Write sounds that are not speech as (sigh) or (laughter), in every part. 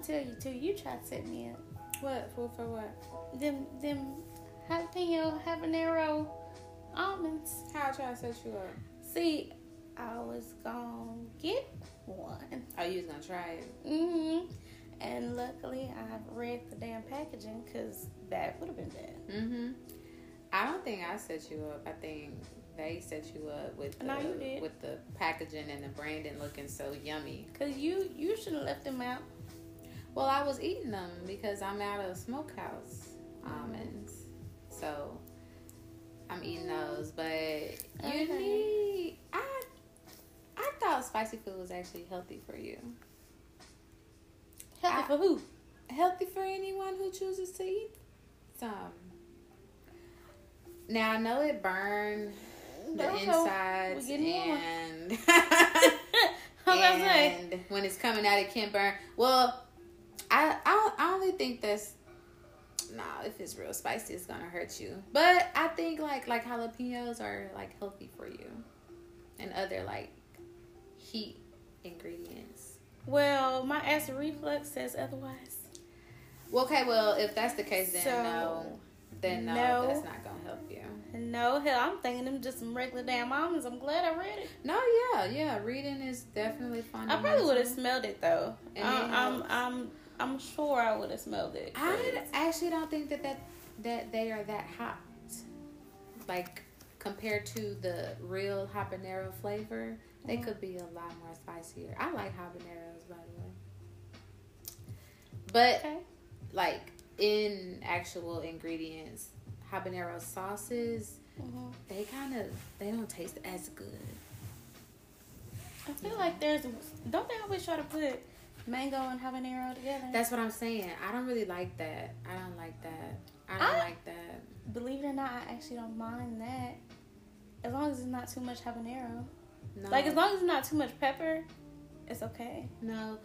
gonna tell you too. You tried to set me up. What? For, for what? Them them jalapeno habanero almonds. How I try to set you up? See, I was gonna get one. Oh, you was gonna try it. Mm hmm And luckily, I read the damn packaging because that would have been bad. Mm-hmm. I don't think I set you up. I think they set you up with the, No, with the packaging and the branding looking so yummy. Cause you you should have left them out. Well, I was eating them because I'm out of smokehouse almonds, so I'm eating those. But you Okay. need. I I thought spicy food was actually healthy for you. Healthy I- for who? Healthy for anyone who chooses to eat some. Now I know it burned the Don't insides and (laughs) I was gonna say. (laughs) and when it's coming out it can burn. Well, I I, I only think that's no, if it's real spicy, it's gonna hurt you. But I think like like jalapenos are like healthy for you, and other like heat ingredients. Well, my acid reflux says otherwise. Well, okay, well if that's the case, then So, no, then no, no. that's not gonna help you. No, hell, I'm thinking them just some regular damn almonds. I'm glad I read it. No, yeah, yeah, reading is definitely fun. I probably would have smelled it though. And it I'm. I'm, I'm sure I would have smelled it. I actually don't think that, that that they are that hot. Like compared to the real habanero flavor, they Mhm. could be a lot more spicier. I like habaneros by the way. But Okay. like in actual ingredients, habanero sauces, Mhm. they kind of they don't taste as good. I feel like there's. Don't they always try to put mango and habanero together? That's what I'm saying. I don't really like that. I don't like that. I don't I- like that. Believe it or not, I actually don't mind that. As long as it's not too much habanero. No. Like as long as it's not too much pepper, it's okay. No,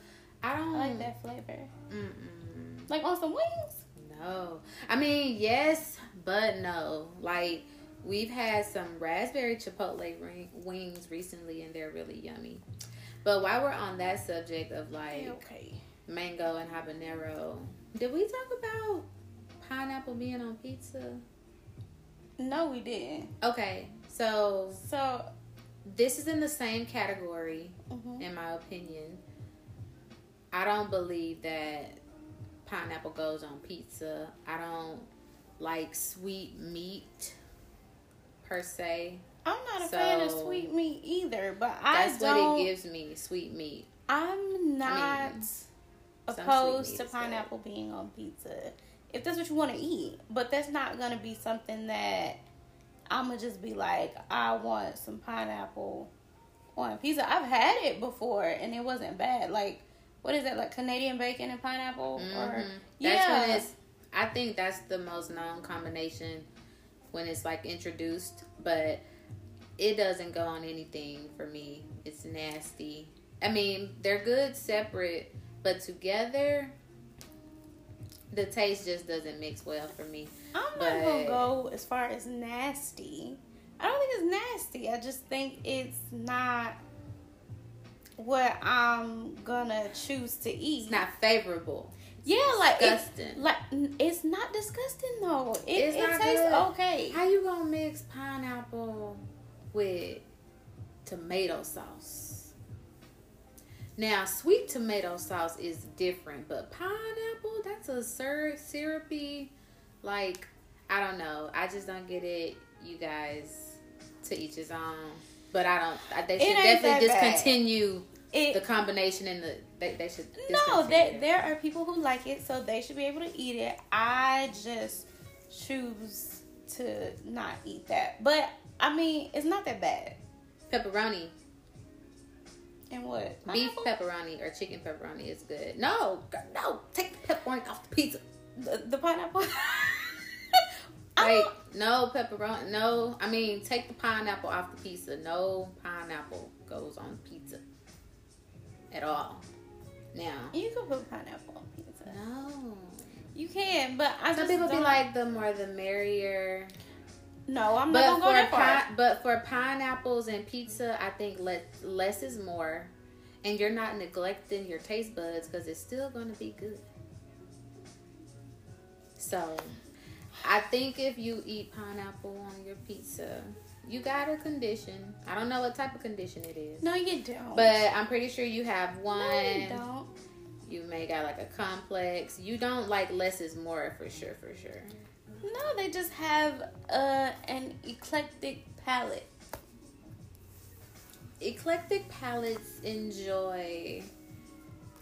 I I don't like that flavor. Mm-mm. Like on some wings. No, I mean yes, but no. Like we've had some raspberry chipotle ring, wings recently, and they're really yummy. But while we're on that subject of like okay. mango and habanero, did we talk about pineapple being on pizza? No, we didn't. Okay, so So. this is in the same category, mhm. in my opinion. I don't believe that pineapple goes on pizza. I don't like sweet meat per se. I'm not a fan of sweet meat either, but I That's don't. what it gives me, sweet meat. I'm not mean, opposed to pineapple being on pizza. If that's what you want to eat, but that's not gonna be something that I'm gonna just be like, I want some pineapple on pizza. I've had it before and it wasn't bad. Like, what is that? Like Canadian bacon and pineapple, or Mhm. That's yeah, when it's. I think that's the most known combination when it's like introduced, but it doesn't go on anything for me. It's nasty. I mean, they're good separate, but together, the taste just doesn't mix well for me. I'm not but- gonna go as far as nasty. I don't think it's nasty. I just think it's not what I'm gonna choose to eat. It's not favorable. yeah, like it's, disgusting. like it's not disgusting though. It, It's it not tastes good. okay. How you gonna mix pineapple with tomato sauce? Now, sweet tomato sauce is different, but pineapple, that's a syrup, syrupy, like, I don't know. I just don't get it. You guys, to each his own. But I don't, I- they should definitely discontinue It, the combination and the, they, they should no, it. there are people who like it, so they should be able to eat it. I just choose to not eat that. But I mean, it's not that bad. Pepperoni, And what? beef Pineapple? pepperoni or chicken pepperoni is good. No, girl, no, take the pepperoni off the pizza. The, the pineapple. (laughs) Like no pepperoni. No, I mean take the pineapple off the pizza. No pineapple goes on pizza at all. Now, You can put pineapple on pizza. no. You can, but I Some people be don't- like the more the merrier. no, I'm But not gonna go for that far. but for pineapples and pizza, I think less less is more. and you're not neglecting your taste buds because it's still going to be good. So, I think if you eat pineapple on your pizza, you got a condition. I don't know what type of condition it is. No, you don't. But I'm pretty sure you have one. no, you don't. You may got like a complex. You don't like less is more for sure, for sure. No, they just have uh, an eclectic palate. Eclectic palates enjoy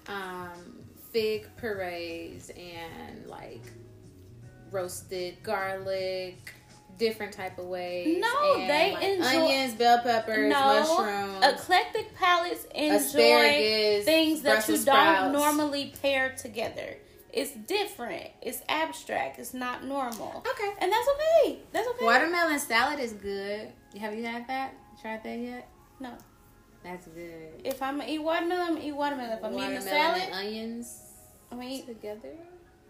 um, fig purees and like roasted garlic, different type of ways. No, and, they like, enjoy- onions, bell peppers, no, mushrooms, eclectic palates enjoy things that Brussels you sprouts. don't normally pair together. It's different. It's abstract. It's not normal. Okay. And that's okay. That's okay. Watermelon salad is good. Have you had that? Tried that yet? No. That's good. If I'm gonna eat watermelon, I'm gonna eat watermelon. If I'm eating a Watermelon salad, and onions I'm gonna eat. together.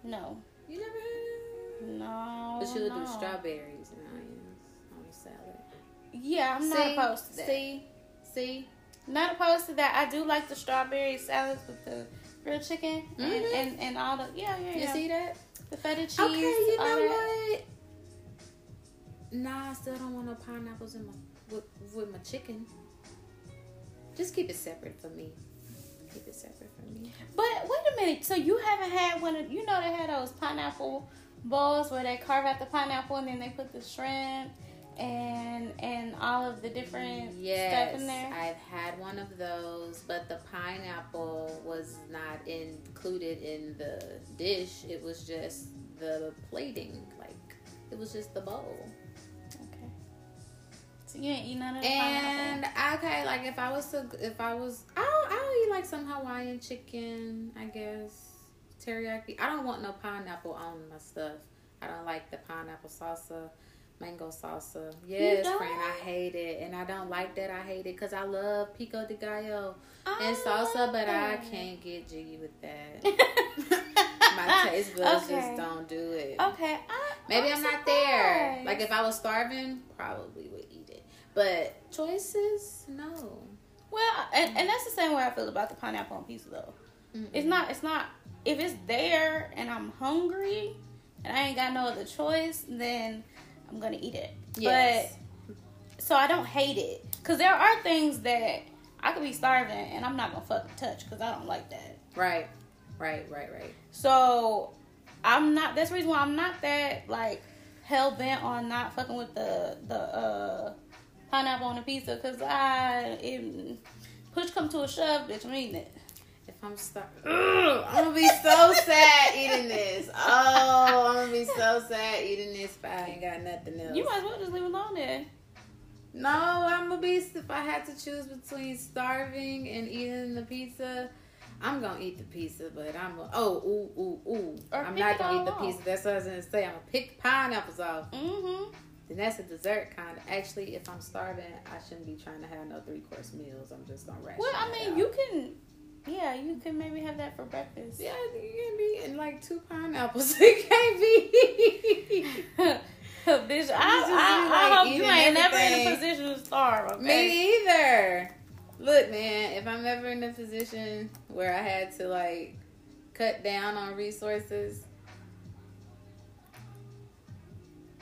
No. You never had it? No. But you would no. do strawberries Yeah, I'm see, not opposed to that. See, see. Not opposed to that. I do like the strawberry salads with the grilled chicken and, Mhm. and, and all the yeah yeah You yeah see that? the feta cheese. okay, you know what? Nah, I still don't want no pineapples in my with, with my chicken. Just keep it separate for me. Keep it separate for me. But wait a minute. So you haven't had one of you know they had those pineapple bowls where they carve out the pineapple and then they put the shrimp and and all of the different Yes, stuff in there. I've had one of those, but the pineapple was not included in the dish. It was just the plating, like it was just the bowl. okay. So you ain't eat none of the And pineapple. okay, like if I was to, if I was, I'll, I'll eat like some Hawaiian chicken, I guess teriyaki. I don't want no pineapple on my stuff. I don't like the pineapple salsa, mango salsa. Yes, friend, I hate it, and I don't like that. I hate it because I love pico de gallo I and oh, salsa, but I can't get jiggy with that. (laughs) My taste buds Okay. just don't do it. Okay, I, Maybe I'm, not there. Like if I was starving, probably would eat it. But choices, no. Well, and, and mm. that's the same way I feel about the pineapple on pizza though. Mm-mm. It's not. It's not. If it's there and I'm hungry and I ain't got no other choice, then I'm gonna eat it. Yes. But so I don't hate it because there are things that I could be starving and I'm not gonna fucking touch because I don't like that. Right, right, right, right. So I'm not. That's the reason why I'm not that like hell bent on not fucking with the the uh, pineapple on the pizza because I it, push come to a shove, bitch. I'm eating it. If I'm starving, I'm gonna be so sad eating this. Oh, I'm gonna be so sad eating this if I ain't got nothing else. You might as well just leave it alone then. No, I'm gonna be. If I had to choose between starving and eating the pizza, I'm gonna eat the pizza. But I'm gonna, oh ooh ooh ooh. Or I'm not gonna eat the pizza. That's what I was gonna say. I'm gonna pick pineapples off. Mm-hmm. Then that's a dessert kind of. Actually, if I'm starving, I shouldn't be trying to have no three course meals. I'm just gonna ration. Well, I mean, out. you can. Yeah, you can maybe have that for breakfast. Yeah, you can be eating like two pineapples. (laughs) It can't be. (laughs) Bitch, I, I, like, hope you ain't never in a position to starve. Okay? Me either. Look, man, if I'm ever in a position where I had to like cut down on resources,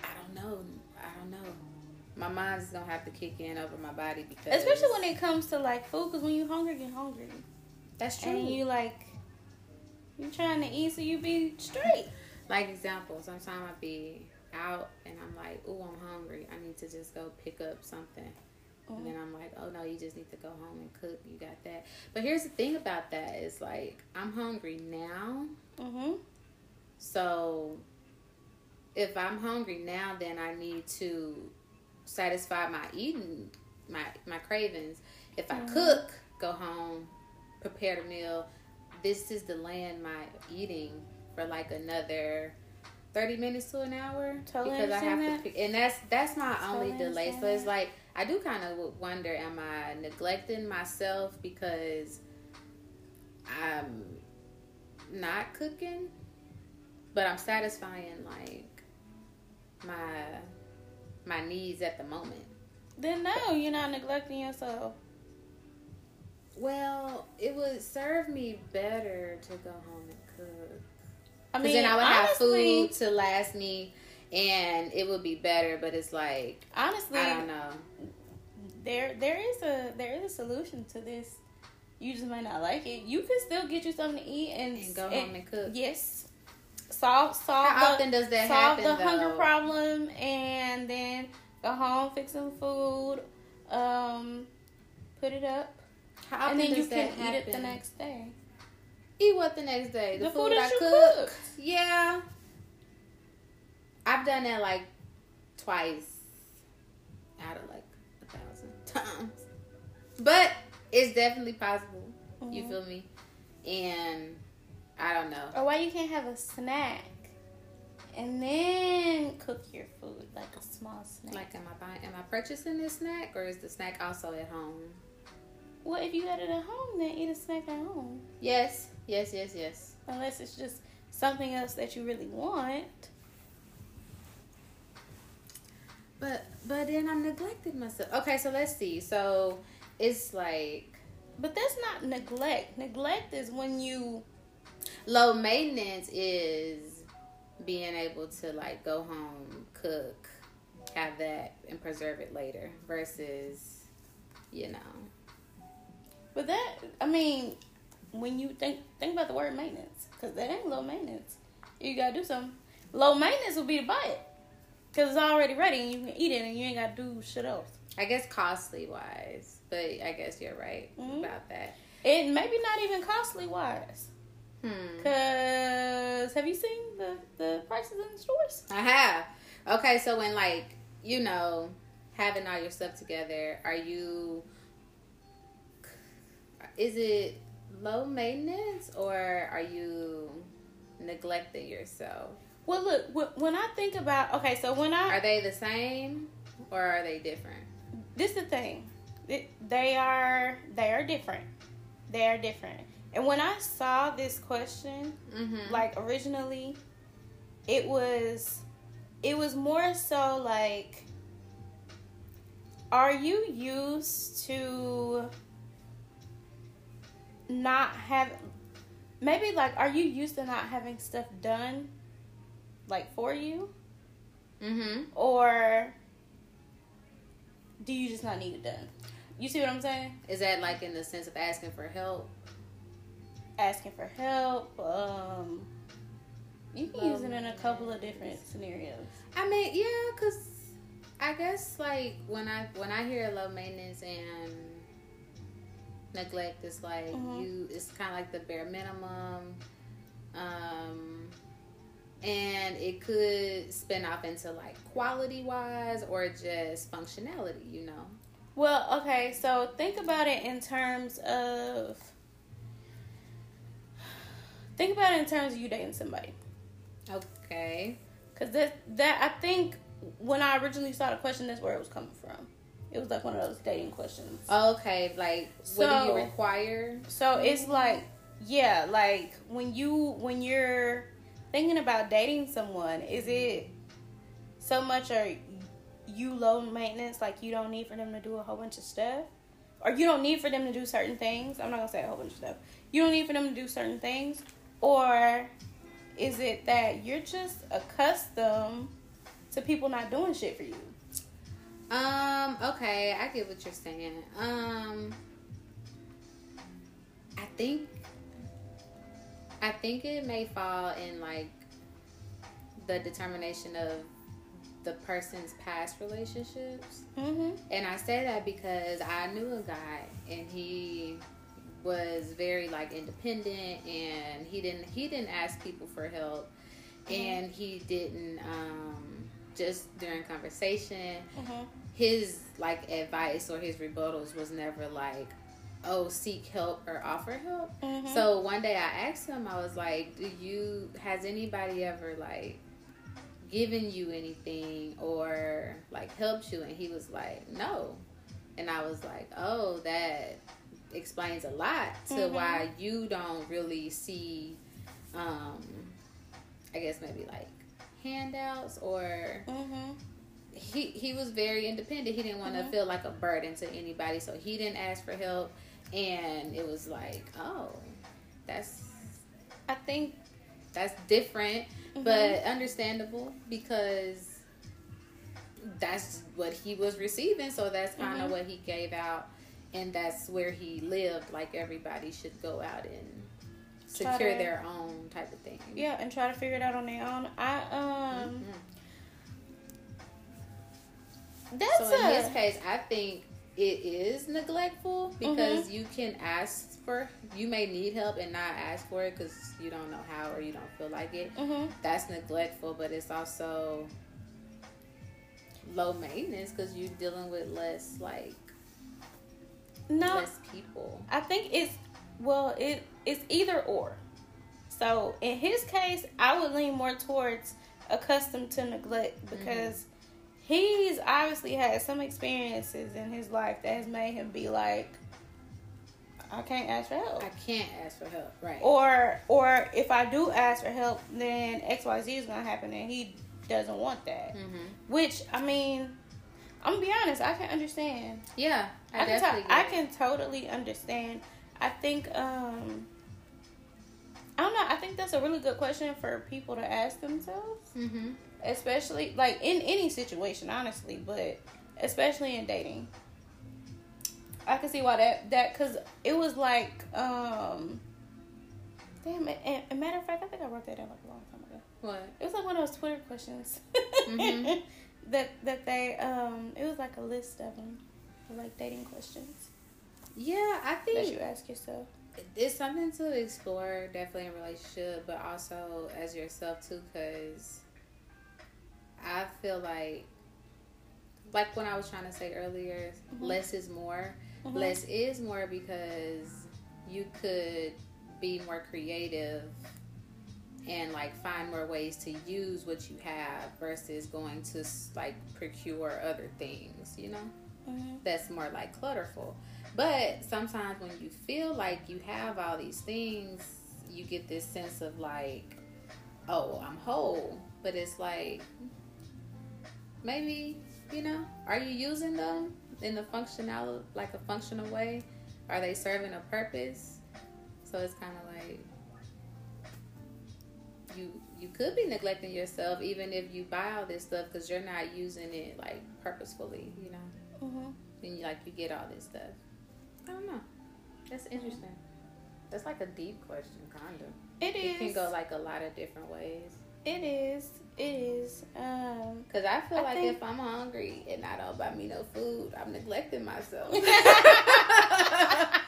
I don't know. I don't know. My mind's gonna have to kick in over my body because Especially when it comes to like food, because when you're hungry, you're hungry, that's true. and you like you trying to eat so you be straight. like example, sometimes I be out and I'm like, oh, I'm hungry. I need to just go pick up something. And then I'm like, oh no, you just need to go home and cook. You got that. But here's the thing about that is like, I'm hungry now. Mm-hmm. So if I'm hungry now, then I need to satisfy my eating, my my cravings. If I Mhm. cook, go home, prepare the meal. This is delaying my eating for like another thirty minutes to an hour Totally because I have understand to pick, and that's that's my Totally only delay. So it's like I do kind of wonder: Am I neglecting myself because I'm not cooking, but I'm satisfying like my my needs at the moment. Then no, you're not neglecting yourself. Well, it would serve me better to go home and cook. I mean, then I would have food to last me, and it would be better. But it's like honestly, I don't know. there there is a there is a solution to this. You just might not like it. You can still get you something to eat and, And go home and cook. Yes, solve solve How the, often does that solve happen? the hunger problem, and then go home, fix some food, um, put it up, How and then you can that eat it the next day. Eat what the next day? The, The food, food I that you cooked. Yeah, I've done that like twice out of like a thousand (laughs) times, but it's definitely possible. You Mhm. feel me? And I don't know. Or why you can't have a snack and then cook your food like a small snack? Like, am I buying? Am I purchasing this snack, or is the snack also at home? Well, if you got it at home, then eat a snack at home. Yes, yes, yes, yes. Unless it's just something else that you really want. But but then I'm neglecting myself. Okay, so let's see. So it's like But that's not neglect. Neglect is when you low maintenance is being able to like go home, cook, have that, and preserve it later. Versus, you know, But that, I mean, when you think think about the word maintenance, because that ain't low maintenance. You gotta do something. Low maintenance would be to buy it, because it's already ready and you can eat it and you ain't gotta do shit else. I guess costly wise. But I guess you're right Mhm. about that. And maybe not even costly wise, Hmm. because have you seen the the prices in the stores? I have. Okay, so when like you know having all your stuff together, are you? Is it low maintenance or are you neglecting yourself? Well, look when I think about okay, so when I Are they the same or are they different? this is the thing It- they are they are different they are different and when i saw this question Mm-hmm. like originally it was it was more so like are you used to not have maybe like are you used to not having stuff done like for you mm-hmm. or do you just not need it done? You see what I'm saying? Is that like in the sense of asking for help? Asking for help. Um, you can use it in a couple of different scenarios. I mean, yeah, cause I guess like when I when I hear low maintenance and neglect, is like Mhm. you. It's kind of like the bare minimum, um, and it could spin off into like quality wise or just functionality. You know. Well, okay, so think about it in terms of. Think about it in terms of you dating somebody. Okay. Because that, that, I think when I originally saw the question, that's where it was coming from. It was like one of those dating questions. Okay. Like, what do you require? So it's like, yeah, like when you when you're thinking about dating someone, is it so much are you low maintenance, like you don't need for them to do a whole bunch of stuff, or you don't need for them to do certain things? I'm not gonna say a whole bunch of stuff. You don't need for them to do certain things, or is it that you're just accustomed to people not doing shit for you? Um, okay, I get what you're saying. Um I think I think it may fall in like the determination of the person's past relationships. Mm-hmm. And I say that because I knew a guy and he was very like independent and he didn't he didn't ask people for help and he didn't um just during conversation Mm-hmm. his like advice or his rebuttals was never like oh seek help or offer help Mm-hmm. so one day i asked him i was like do you has anybody ever like given you anything or like helped you and he was like no and i was like oh that explains a lot to Mhm. why you don't really see um i guess maybe like handouts or Mm-hmm. he he was very independent. He didn't want to Mhm. feel like a burden to anybody, so he didn't ask for help. and it was like, oh, that's I think that's different, Mhm. but understandable because that's what he was receiving. So that's kind of Mhm. what he gave out, and that's where he lived. Like everybody should go out and secure to- their own type of thing. yeah, and try to figure it out on their own. I um Mhm. that's So in a this case, I think it is neglectful because Mm-hmm. you can ask for, you may need help and not ask for it because you don't know how or you don't feel like it. mhm. That's neglectful, but it's also low maintenance because you're dealing with less like no. less people. I think it's well, it it's either or. So in his case, I would lean more towards accustomed to neglect because he's obviously had some experiences in his life that has made him be like, I can't ask for help. I can't ask for help, right? Or or if I do ask for help, then X Y Z is gonna happen, and he doesn't want that. hmm Which I mean, I'm gonna be honest, I can understand. Yeah, I, I, can, to- I can totally understand. I think um I don't know. I think that's a really good question for people to ask themselves, Mhm. especially like in any situation, honestly, but especially in dating. I can see why that that because it was like um. Damn it! And, and matter of fact, I think I wrote that down like a long time ago. What? It was like one of those Twitter questions Mhm. (laughs) that that they um. It was like a list of them, like dating questions Yeah, I that think you ask yourself. it's something to explore definitely in relationship but also as yourself too because i feel like like when i was trying to say earlier Mhm. less is more Mhm. less is more because you could be more creative and like find more ways to use what you have versus going to like procure other things you know Mhm. that's more like clutterful. But sometimes when you feel like you have all these things, you get this sense of like, oh, I'm whole. But it's like, maybe, you know, are you using them in the functional, like a functional way? Are they serving a purpose? So it's kind of like, you you could be neglecting yourself even if you buy all this stuff because you're not using it like purposefully, you know Mhm. and you, like you get all this stuff. I don't know. That's interesting. That's like a deep question, kind of. It is. It can go like a lot of different ways. It is. It is. Um. Cause I feel I like think- if I'm hungry and I don't buy me no food, I'm neglecting myself. (laughs) I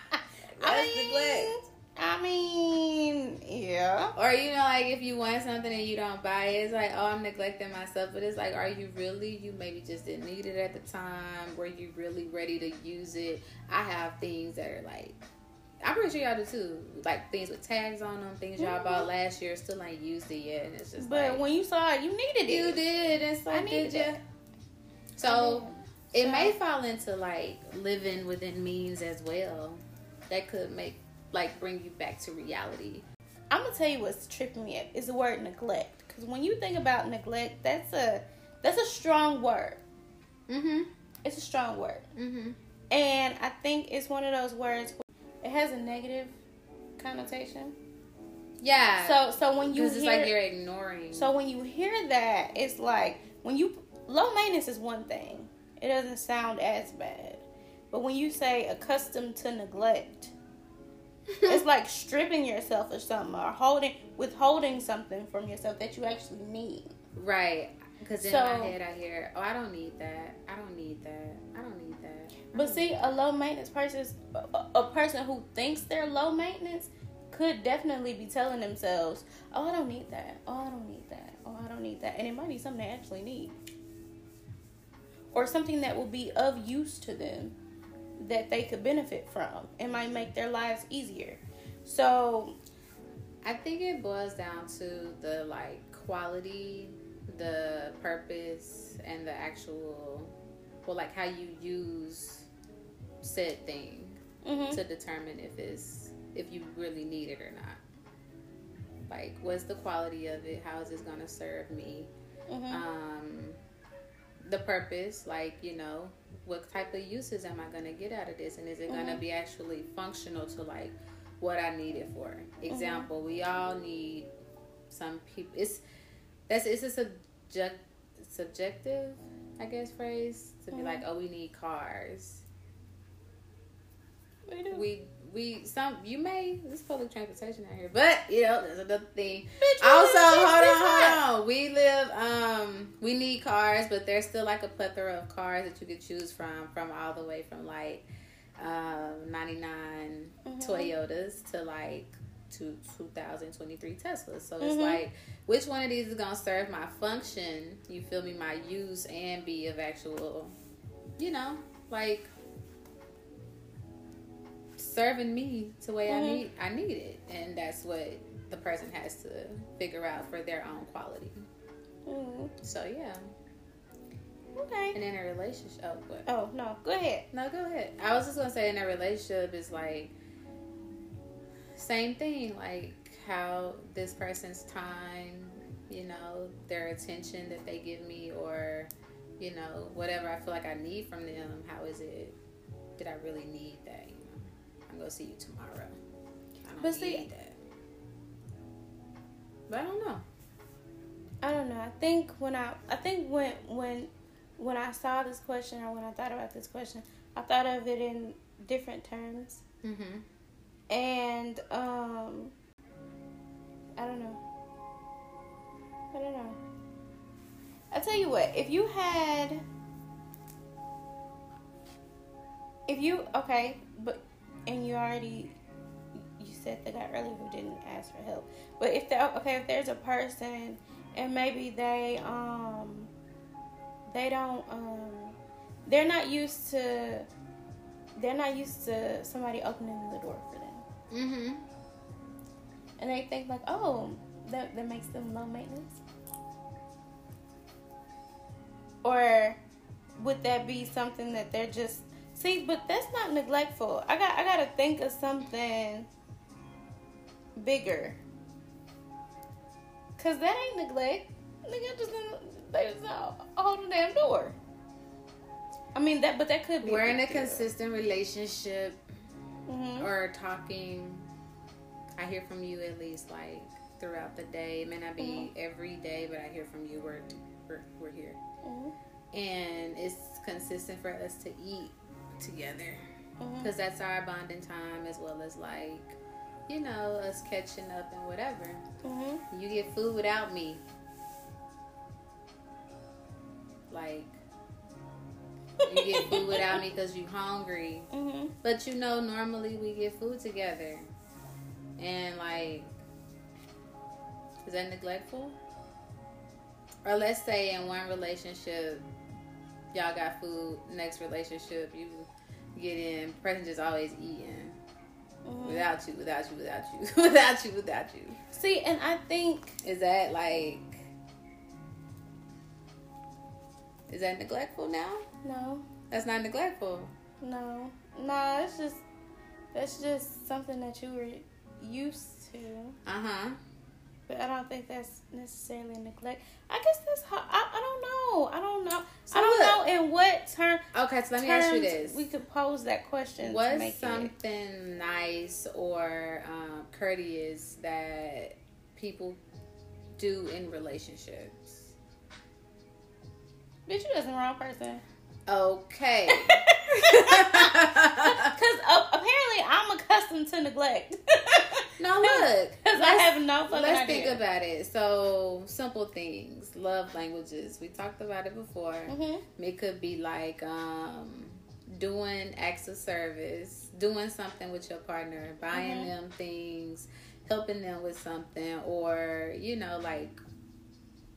That's mean, neglect. I mean, yeah. Or you know, like if you want something and you don't buy it, it's like, oh, I'm neglecting myself. But it's like, are you really? You maybe just didn't need it at the time. Were you really ready to use it? I have things that are like, I'm pretty sure y'all do too. Like things with tags on them, things y'all bought mm-hmm. last year, still ain't used it yet, and it's just But like, when you saw it, you needed it. you did. It's I like, needed did you? it. So I it So- may fall into like living within means as well. That could make like bring you back to reality. I'm gonna tell you what's tripping me up is the word neglect. Because when you think about neglect, that's a that's a strong word. Mm-hmm. It's a strong word, Mm-hmm. and I think it's one of those words. It has a negative connotation. Yeah. So so when you Because it's hear like you're ignoring. so when you hear that, it's like when you low maintenance is one thing. It doesn't sound as bad, but when you say accustomed to neglect, it's like stripping yourself of something or holding withholding something from yourself that you actually need. right. Because in So- my head I hear, oh, I don't need that. I don't need that. I don't need that. I But see, a low maintenance person, is- a, a person who thinks they're low maintenance, could definitely be telling themselves, "Oh, I don't need that. Oh, I don't need that. Oh, I don't need that," and it might be something they actually need, or something that will be of use to them that they could benefit from. It might make their lives easier. So, I think it boils down to the like quality, the purpose, and the actual, well, like how you use said thing mhm. to determine if it's if you really need it or not. Like, what's the quality of it? How is this gonna serve me? Mhm. Um, the purpose, like you know, what type of uses am I gonna get out of this, and is it gonna Mhm. be actually functional to like what I need it for? Example, we all need some people. It's that's it's a subject subjective, I guess, phrase to be Mhm. like, oh, we need cars. We do. We we some you may this public transportation out here, but you know there's another thing. Bitch, Also, hold on, hold on. We live um we need cars, but there's still like a plethora of cars that you could choose from from all the way from like um 99 Mhm. Toyotas to like to 2023 Teslas. So it's Mhm. like which one of these is to serve my function, you feel me, my use and be of actual you know, like serving me the way I Mhm. need I need it. And that's what the person has to figure out for their own quality. Mhm. So yeah. Okay. And in a relationship oh what? Oh no, go ahead. No, go ahead. I was just gonna say in a relationship is like same thing, like how this person's time, you know, their attention that they give me or, you know, whatever I feel like I need from them, how is it did I really need that? I'm gonna see you tomorrow. I don't But see- that. But I don't know. I don't know. I think when I I think when when when I saw this question or when I thought about this question, I thought of it in different terms. Mm-hmm. And um I don't know. I don't know. I tell you what, if you had if you okay, but and you already you said the guy earlier who didn't ask for help. But if there okay, if there's a person and maybe they um they don't um they're not used to they're not used to somebody opening the door for them Mm-hmm. and they think like, oh, that that makes them low maintenance. Or would that be something that they're just see? But that's not neglectful. I got I got to think of something bigger. Cause that ain't neglect. Nigga just they just hold the damn door. I mean that, but that could be. We're in a consistent relationship hmm or talking i hear from you at least like throughout the day it may not be every day but i hear from you we're we're, we're here hmm and it's consistent for us to eat together. Because that's our bonding time as well as like you know us catching up and whatever. Hmm you get food without me. Like you get food without me because you're hungry. Hmm But you know, normally we get food together. And like, is that neglectful? Or let's say in one relationship, y'all got food, next relationship, you get in, person just always eating. hmm Without you, without you, without you, (laughs) without you, without you. See, and I think Is that like, is that neglectful now? no. That's not neglectful. No, no, it's just that's just something that you were used to, Uh huh. But I don't think that's necessarily neglect. I guess that's how I, I don't know. I don't know. So I don't look. know in what term Okay, so let me ask you this. we could pose that question. to What's make it, something nice or um, courteous that people do in relationships? bitch, you just the wrong person. Okay. (laughs) Because uh, apparently I'm accustomed to neglect. (laughs) no, look, (laughs) because I have no fucking let's idea. think about it. So simple things, love languages. We talked about it before. Mhm. It could be like um, doing acts of service, doing something with your partner, buying Mhm. them things, helping them with something, or you know, like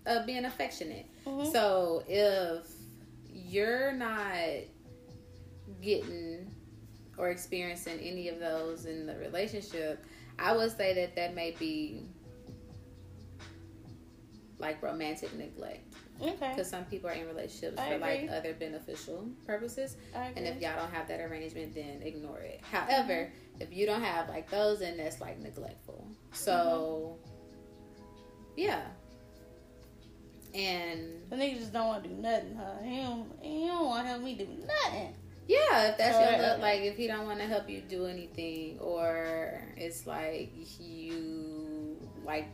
uh, being affectionate. Mhm. So if you're not getting or experiencing any of those in the relationship, I would say that that may be like romantic neglect Okay. because some people are in relationships I for like other beneficial purposes I and if y'all don't have that arrangement then ignore it however if you don't have like those then that's like neglectful so Mm-hmm. yeah And the nigga just don't want to do nothing, huh? He don't, he don't want to help me do nothing. Yeah, if that's your look, like if he don't want to help you do anything, or it's like you like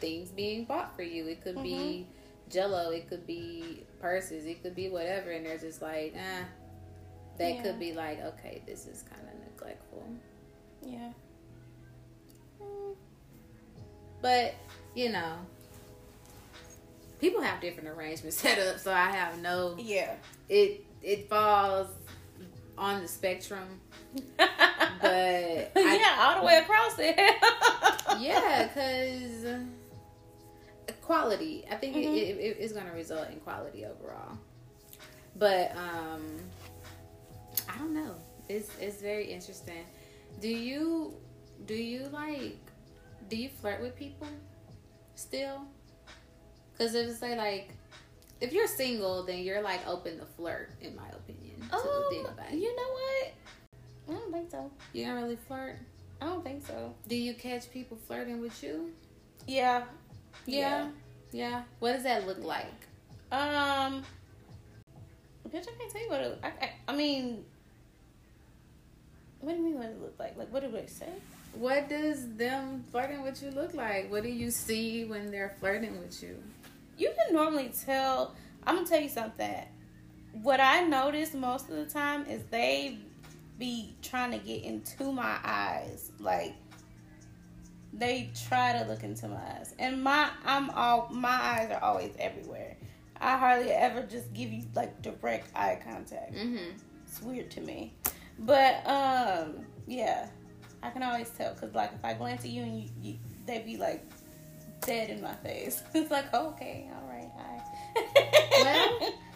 things being bought for you. It could be Jello, it could be purses, it could be whatever, and they're just like, ah. That Yeah. could be like, okay, this is kind of neglectful. Yeah. But you know, people have different arrangements (laughs) set up, so I have no. Yeah. It it falls on the spectrum, (laughs) but I- yeah, all the way across it. (laughs) yeah, because quality. I think Mhm. it, it, it- it's going to result in quality overall. But um, I don't know. It's it's very interesting. Do you do you like do you flirt with people still? Because if it's say like if you're single, then you're like open to flirt, in my opinion. To Um, you know what? I don't think so. you don't really flirt. I don't think so. Do you catch people flirting with you? Yeah. Yeah. Yeah. What does that look like? Um. Bitch, I can't tell you what it. I, I, I mean, what do you mean? What it look like? Like, what do they say? What does them flirting with you look like? What do you see when they're flirting with you? You can normally tell. I'm gonna tell you something. What I notice most of the time is they be trying to get into my eyes, like they try to look into my eyes, and my I'm all my eyes are always everywhere. I hardly ever just give you like direct eye contact. Mm-hmm. It's weird to me, but um, yeah, I can always tell because like if I glance at you and you, you they be like dead in my face. (laughs) It's like okay, all right, hi. Well, (laughs)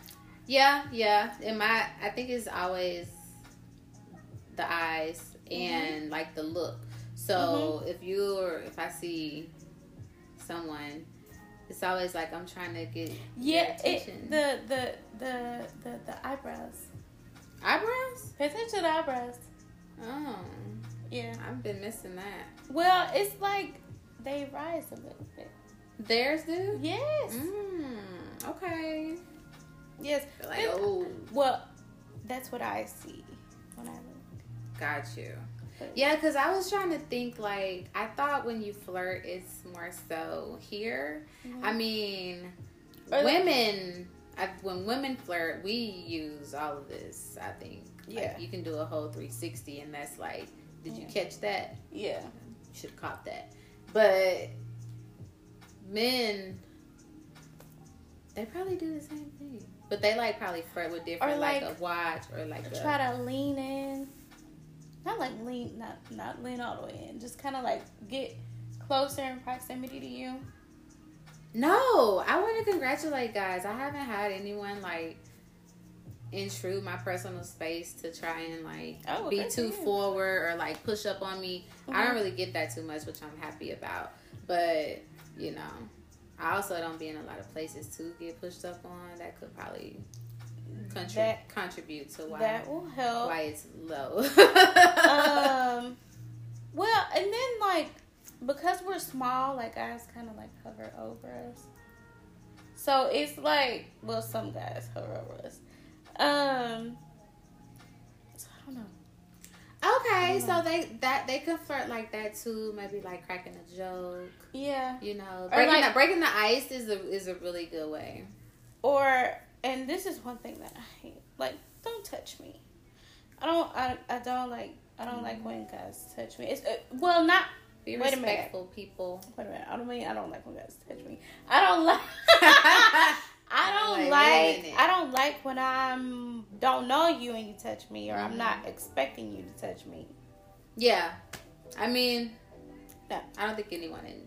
Yeah, yeah. In my, I think it's always the eyes and mm-hmm. like the look. So mm-hmm. if you're, if I see someone, it's always like I'm trying to get yeah, it, the, the the the the eyebrows. eyebrows. Pay attention to the eyebrows. Oh, Yeah. I've been missing that. Well, it's like they rise a little bit. Theirs do. Yes. Mm, okay. Yes. Like And- oh, Well, that's what I see when I look. got you. Yeah, because I was trying to think like I thought when you flirt, it's more so here. I mean, Or like- women. I, when women flirt, we use all of this. I think. Like, Yeah. you can do a whole 360, and that's like, did you catch that? Yeah. You should have caught that. But men, they probably do the same thing. But they like probably flirt with different, Or, like, like, a watch or like a, Try to lean in. Not like lean, not not lean all the way in. Just kind of like get closer in proximity to you. No, I want to congratulate guys. I haven't had anyone like intrude my personal space to try and like Oh, be too forward or like push up on me. I Mhm. don't really get that too much, which I'm happy about. But you know, I also don't be in a lot of places to get pushed up on. That could probably contri- That- contribute to why That will help. why it's low. um (laughs) well and then like because we're small like guys kind of like hover over us so it's like well some guys hover over us um so i don't know okay, so they that they could flirt like that too. Maybe like cracking a joke. yeah You know, breaking like- the breaking the ice is a is a really good way. or and this is one thing that i hate like don't touch me i don't i, I don't like i don't like when guys touch me it's uh, well not Be Wait a minute. respectful, people. wait a minute i don't mean i don't like when guys touch me i don't like (laughs) (laughs) I don't Like, like. I don't like when I'm don't know you and you touch me or I'm not mm-hmm. expecting you to touch me. Yeah, I mean, Yeah. I don't think anyone in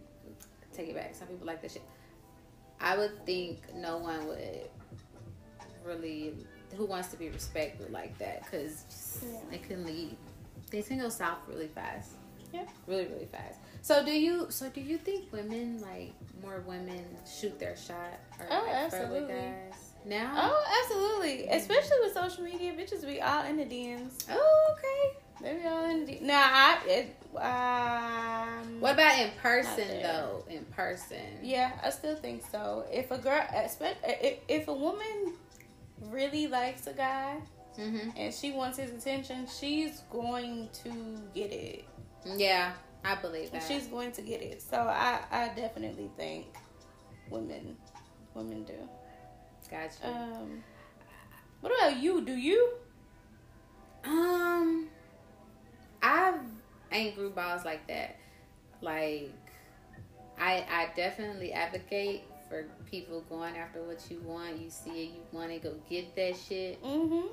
take it back. Some people like that shit. I would think no one would really who wants to be respected like that because Yeah. it can lead. They can go south really fast. Yeah. really really fast. So do you? So do you think women like more women shoot their shot or Oh, like, absolutely. guys now? Oh, absolutely. Especially with social media, bitches be all in the DMs. Oh, okay. They be all in the Now I it, um, What about in person though? In person. Yeah, I still think so. If a girl, expect if, if a woman really likes a guy hmm and she wants his attention, she's going to get it. Yeah, I believe that. She's going to get it. So I, I definitely think women, women do. gotcha. Um, what about you? Do you? Um, I ain't grew balls like that. Like, I I definitely advocate for people going after what you want. You see it, you want to go get that shit. Mm-hmm.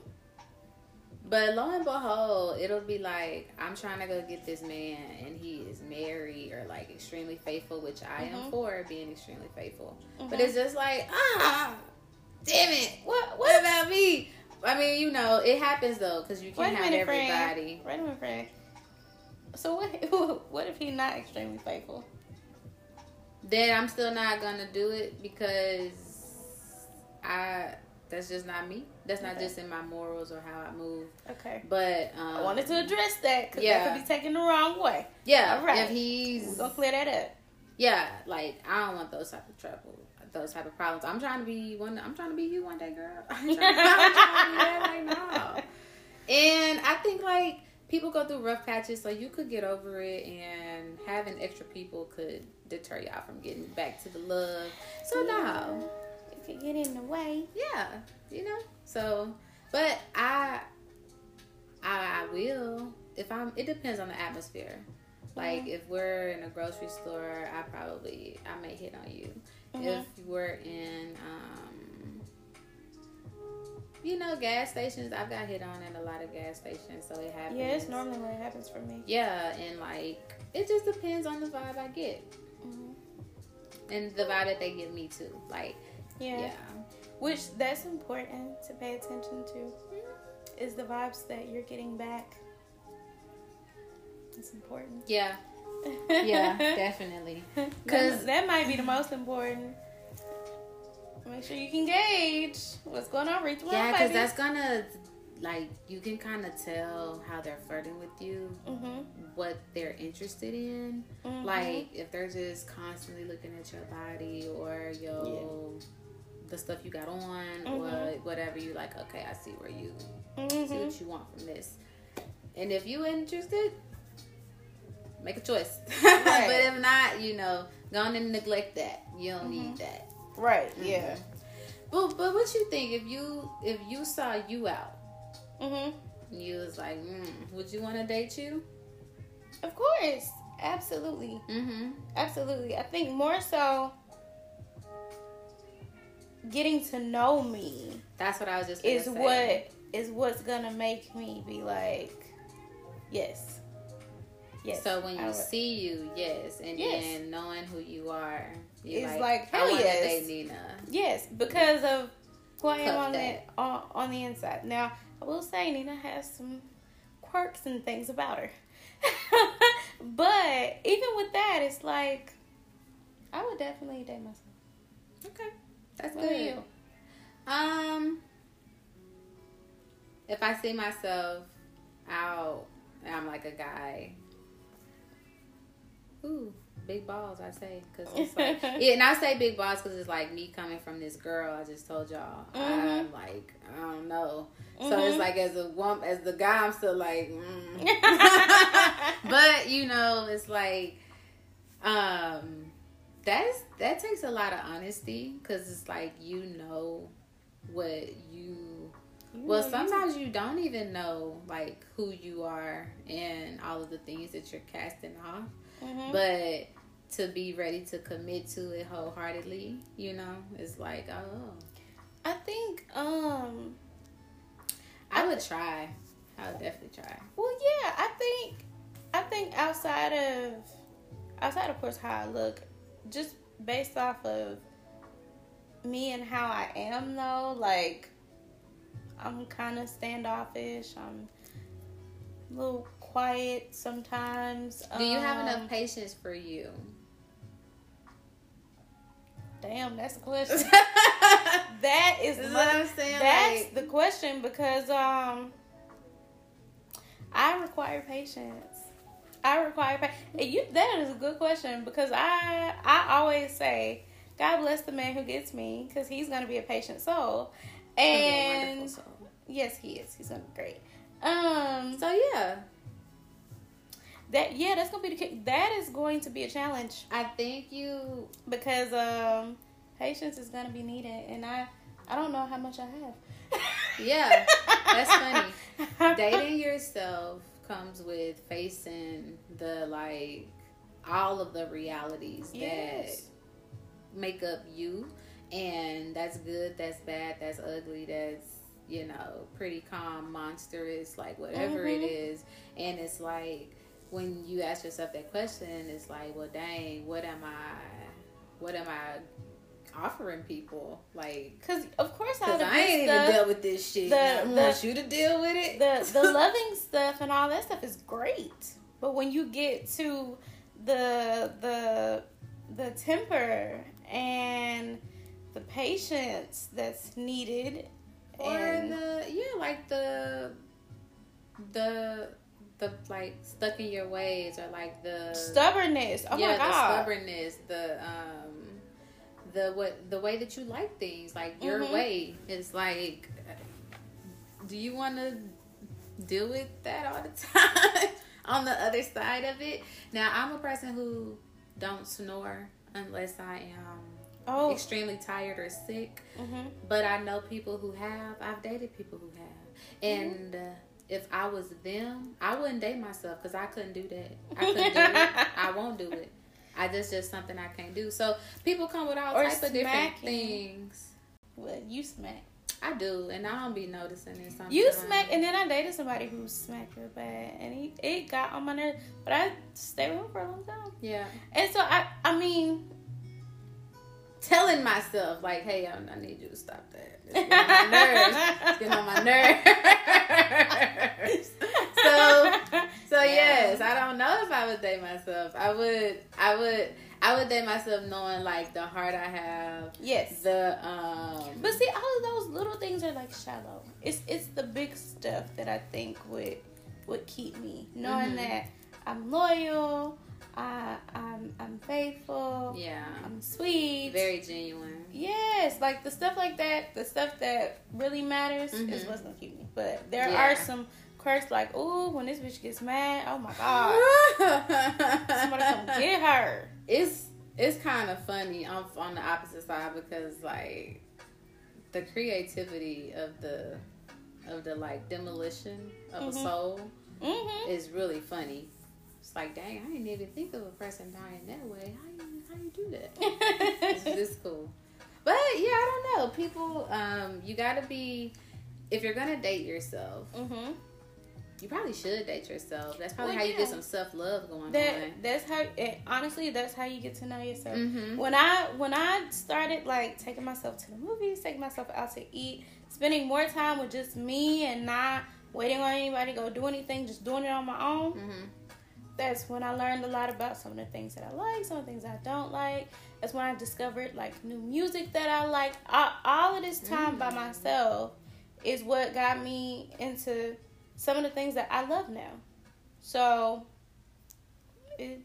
But lo and behold, it'll be like I'm trying to go get this man, and he is married or like extremely faithful, which I am Mhm. for being extremely faithful. But Mhm. it's just like ah, damn it. What? What about me? I mean, you know, it happens though, because you can't have minute, everybody. friend. Wait a minute, friend. So what? (laughs) What if he's not extremely faithful? then I'm still not gonna do it because I that's just not me. That's not Okay. just in my morals or how I move. Okay. But um, I wanted to address that because yeah. that could be taken the wrong way. Yeah, All right. if he's We're gonna clear that up. yeah, like I don't want those type of trouble, those type of problems. I'm trying to be one. I'm trying to be you one day, girl. I'm trying, I'm trying to be that right now. And I think like people go through rough patches, so you could get over it, and having extra people could deter y'all from getting back to the love. So no. Could get in the way. Yeah, you know. So, but I, I, I will if I'm. It depends on the atmosphere. Like if we're in a grocery store, I probably I may hit on you. Mhm. If we're in, um, you know, gas stations, I've got hit on at a lot of gas stations, so it happens. Yeah, it's normally what happens for me. Yeah, and like it just depends on the vibe I get Mhm. and the vibe that they give me too. Like, Yeah. yeah, Which that's important to pay attention to. Is the vibes that you're getting back. It's important. yeah, yeah, (laughs) definitely. Because that might be the most important. Make sure you can gauge what's going on. Reach Yeah, because because that's gonna like you can kind of tell how they're flirting with you, Mm-hmm. what they're interested in. Mhm. Like if they're just constantly looking at your body or your the stuff you got on or Mhm. whatever. You like, okay, I see where you see what you want from this. And if you interested, make a choice. (laughs) Right. but if not, you know, go on and neglect that. You don't Mm-hmm. need that. Right. Yeah. But but what you think if you if you saw you out Mm-hmm. you was like, mm, would you want to date you? Of course. Absolutely. Mm-hmm. Absolutely. I think more so getting to know me That's what I was just is say. what is what's gonna make me be like, yes. Yes. So when you see you, yes, and Yes. then knowing who you are, It's like, like, hell yes. date Nina. Yes, because of who I am on the on, on the inside. Now, I will say Nina has some quirks and things about her. (laughs) but even with that, it's like I would definitely date myself. Okay, that's What good. Um, if I see myself out, and I'm like a guy. Ooh, big balls, I say, because it's like, (laughs) yeah, and I say big balls because it's like me coming from this girl. I just told y'all, I'm Mhm. like, I don't know. So it's Mhm. like as a woman, as the guy, I'm still like, mm. (laughs) but you know, it's like, um, that's that takes a lot of honesty because it's like you know what you well sometimes you don't even know like who you are and all of the things that you're casting off Mhm. but to be ready to commit to it wholeheartedly you know? It's like oh. I think um i would try. I would definitely try. Well yeah, I think I think outside of outside of course how I look, just based off of me and how I am though, like I'm kind of standoffish. I'm a little quiet sometimes. do you have Um, enough patience for you Damn, that's the question. (laughs) that is That's my, what I'm saying, That's like- the question because um, I require patience. I require patience. You that is a good question because I I always say God bless the man who gets me because he's gonna be a patient soul. And soul. yes, he is. He's gonna be great. Um. So yeah. That yeah, that's gonna be the that is going to be a challenge. I think you because um patience is gonna be needed, and I I don't know how much I have. yeah, that's funny. (laughs) Dating yourself comes with facing the like all of the realities yes. that make up you, and that's good, that's bad, that's ugly, that's you know pretty calm, monstrous, like whatever mm-hmm. it is, and it's like when you ask yourself that question, it's like, well, dang, what am I? What am I offering people. Like, cause of course I, I ain't stuff, even dealt with this shit. The, I the, want you to deal with it. The the (laughs) loving stuff and all that stuff is great, but when you get to the the the temper and the patience that's needed, or and, the yeah, like the the the like stuck in your ways or like the stubbornness. Oh yeah, my god, the stubbornness, the um the what the way that you like things, like your mm-hmm. way. It's like, do you want to deal with that all the (laughs) time on the other side of it? Now, I'm a person who don't snore unless I am oh. extremely tired or sick. Mm-hmm. But I know people who have. I've dated people who have, mm-hmm. and. Uh, if I was them, I wouldn't date myself because I couldn't do that. I couldn't do it. (laughs) I won't do it. I just just something I can't do. So people come with all or type of different things. Well, you smack. I do, and I don't be noticing it. Sometimes. You smack, and then I dated somebody who smacked real bad, and he it got on my nerves. But I stayed with him for a long time. Yeah, and so I, I mean, telling myself like, "Hey, I, I need you to stop that. It's getting on my nerves. It's getting on my nerves." (laughs) so, so yeah. yes, I don't know if I would date myself. I would, I would, I would date myself knowing like the heart I have. Yes. The um. But see, all of those little things are like shallow. It's it's the big stuff that I think would would keep me knowing mm-hmm. that I'm loyal. I I'm I'm faithful. Yeah. I'm sweet. Very genuine. Yes, like the stuff like that, the stuff that really matters mm-hmm. is what's gonna keep me. But there yeah. are some quirks like, oh, when this bitch gets mad, oh my (laughs) god, somebody come get her. It's it's kind of funny I'm on the opposite side because like the creativity of the of the like demolition of mm-hmm. a soul mm-hmm. is really funny it's like, dang, I didn't even think of a person dying that way. How you how you do that? this cool. But yeah, I don't know. People, um, you gotta be if you're gonna date yourself. Mm-hmm. You probably should date yourself. That's probably well, how yeah. you get some self love going that, on. That's how. honestly, that's how you get to know yourself. Mm-hmm. When I when I started like taking myself to the movies, taking myself out to eat, spending more time with just me and not waiting on anybody to go do anything, just doing it on my own. Mm-hmm that's when I learned a lot about some of the things that I like, some of the things I don't like. That's when I discovered like new music that I like. All, all of this time mm. by myself is what got me into some of the things that I love now. So it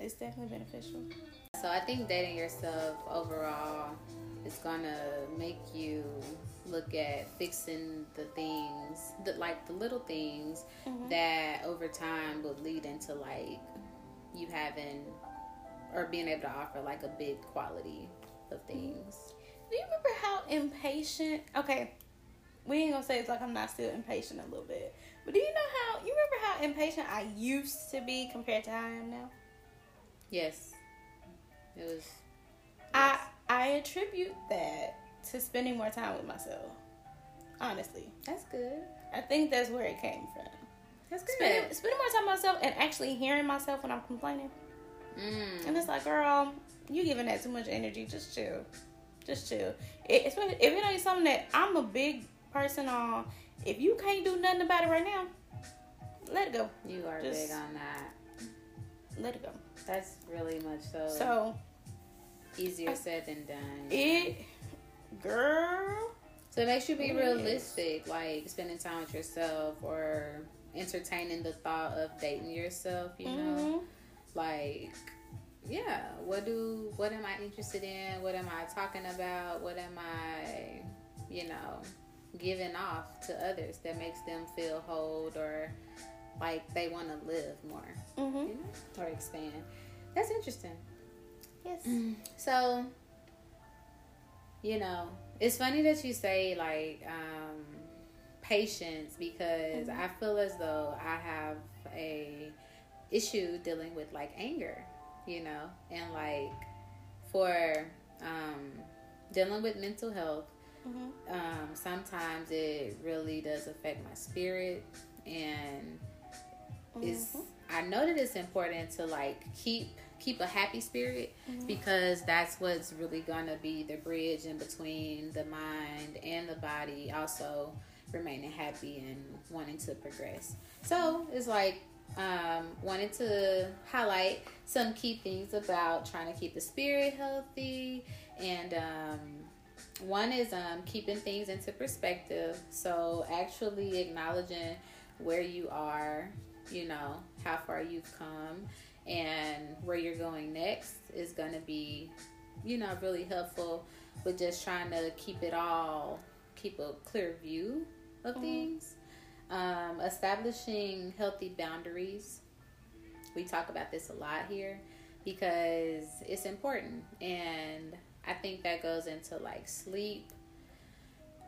it's definitely beneficial. So I think dating yourself overall is gonna make you look at fixing the things, that like the little things mm-hmm. that over time would lead into like you having or being able to offer like a big quality of things. Do you remember how impatient? Okay, we ain't gonna say it's like I'm not still impatient a little bit, but do you know how you remember how impatient I used to be compared to how I am now? Yes, it was. Yes. I I attribute that to spending more time with myself. Honestly, that's good. I think that's where it came from. That's good. Spending, spending more time with myself and actually hearing myself when I'm complaining. Mm. And it's like, girl, you giving that too much energy. Just chill. Just chill. It, especially if it ain't something that I'm a big person on. If you can't do nothing about it right now, let it go. You are Just big on that. Let it go. That's really much so. So easier I, said than done. It girl. So it makes you be realistic, like spending time with yourself or entertaining the thought of dating yourself, you know? Mhm. Like yeah, what do what am I interested in? What am I talking about? What am I, you know, giving off to others that makes them feel whole or like they want to live more, Mhm. you know, or expand. That's interesting. Yes. So, you know, it's funny that you say like um, patience because I feel as though I have a issue dealing with like anger, you know, and like for um, dealing with mental health. Mhm. Um, sometimes it really does affect my spirit and it's Mhm. I know that it's important to like keep keep a happy spirit because that's what's really gonna be the bridge in between the mind and the body also remaining happy and wanting to progress. So it's like um, wanted to highlight some key things about trying to keep the spirit healthy and um, one is um, keeping things into perspective so actually acknowledging where you are you know how far you've come and where you're going next is going to be you know really helpful with just trying to keep it all keep a clear view of things. Um, establishing healthy boundaries. We talk about this a lot here because it's important and i think that goes into like sleep.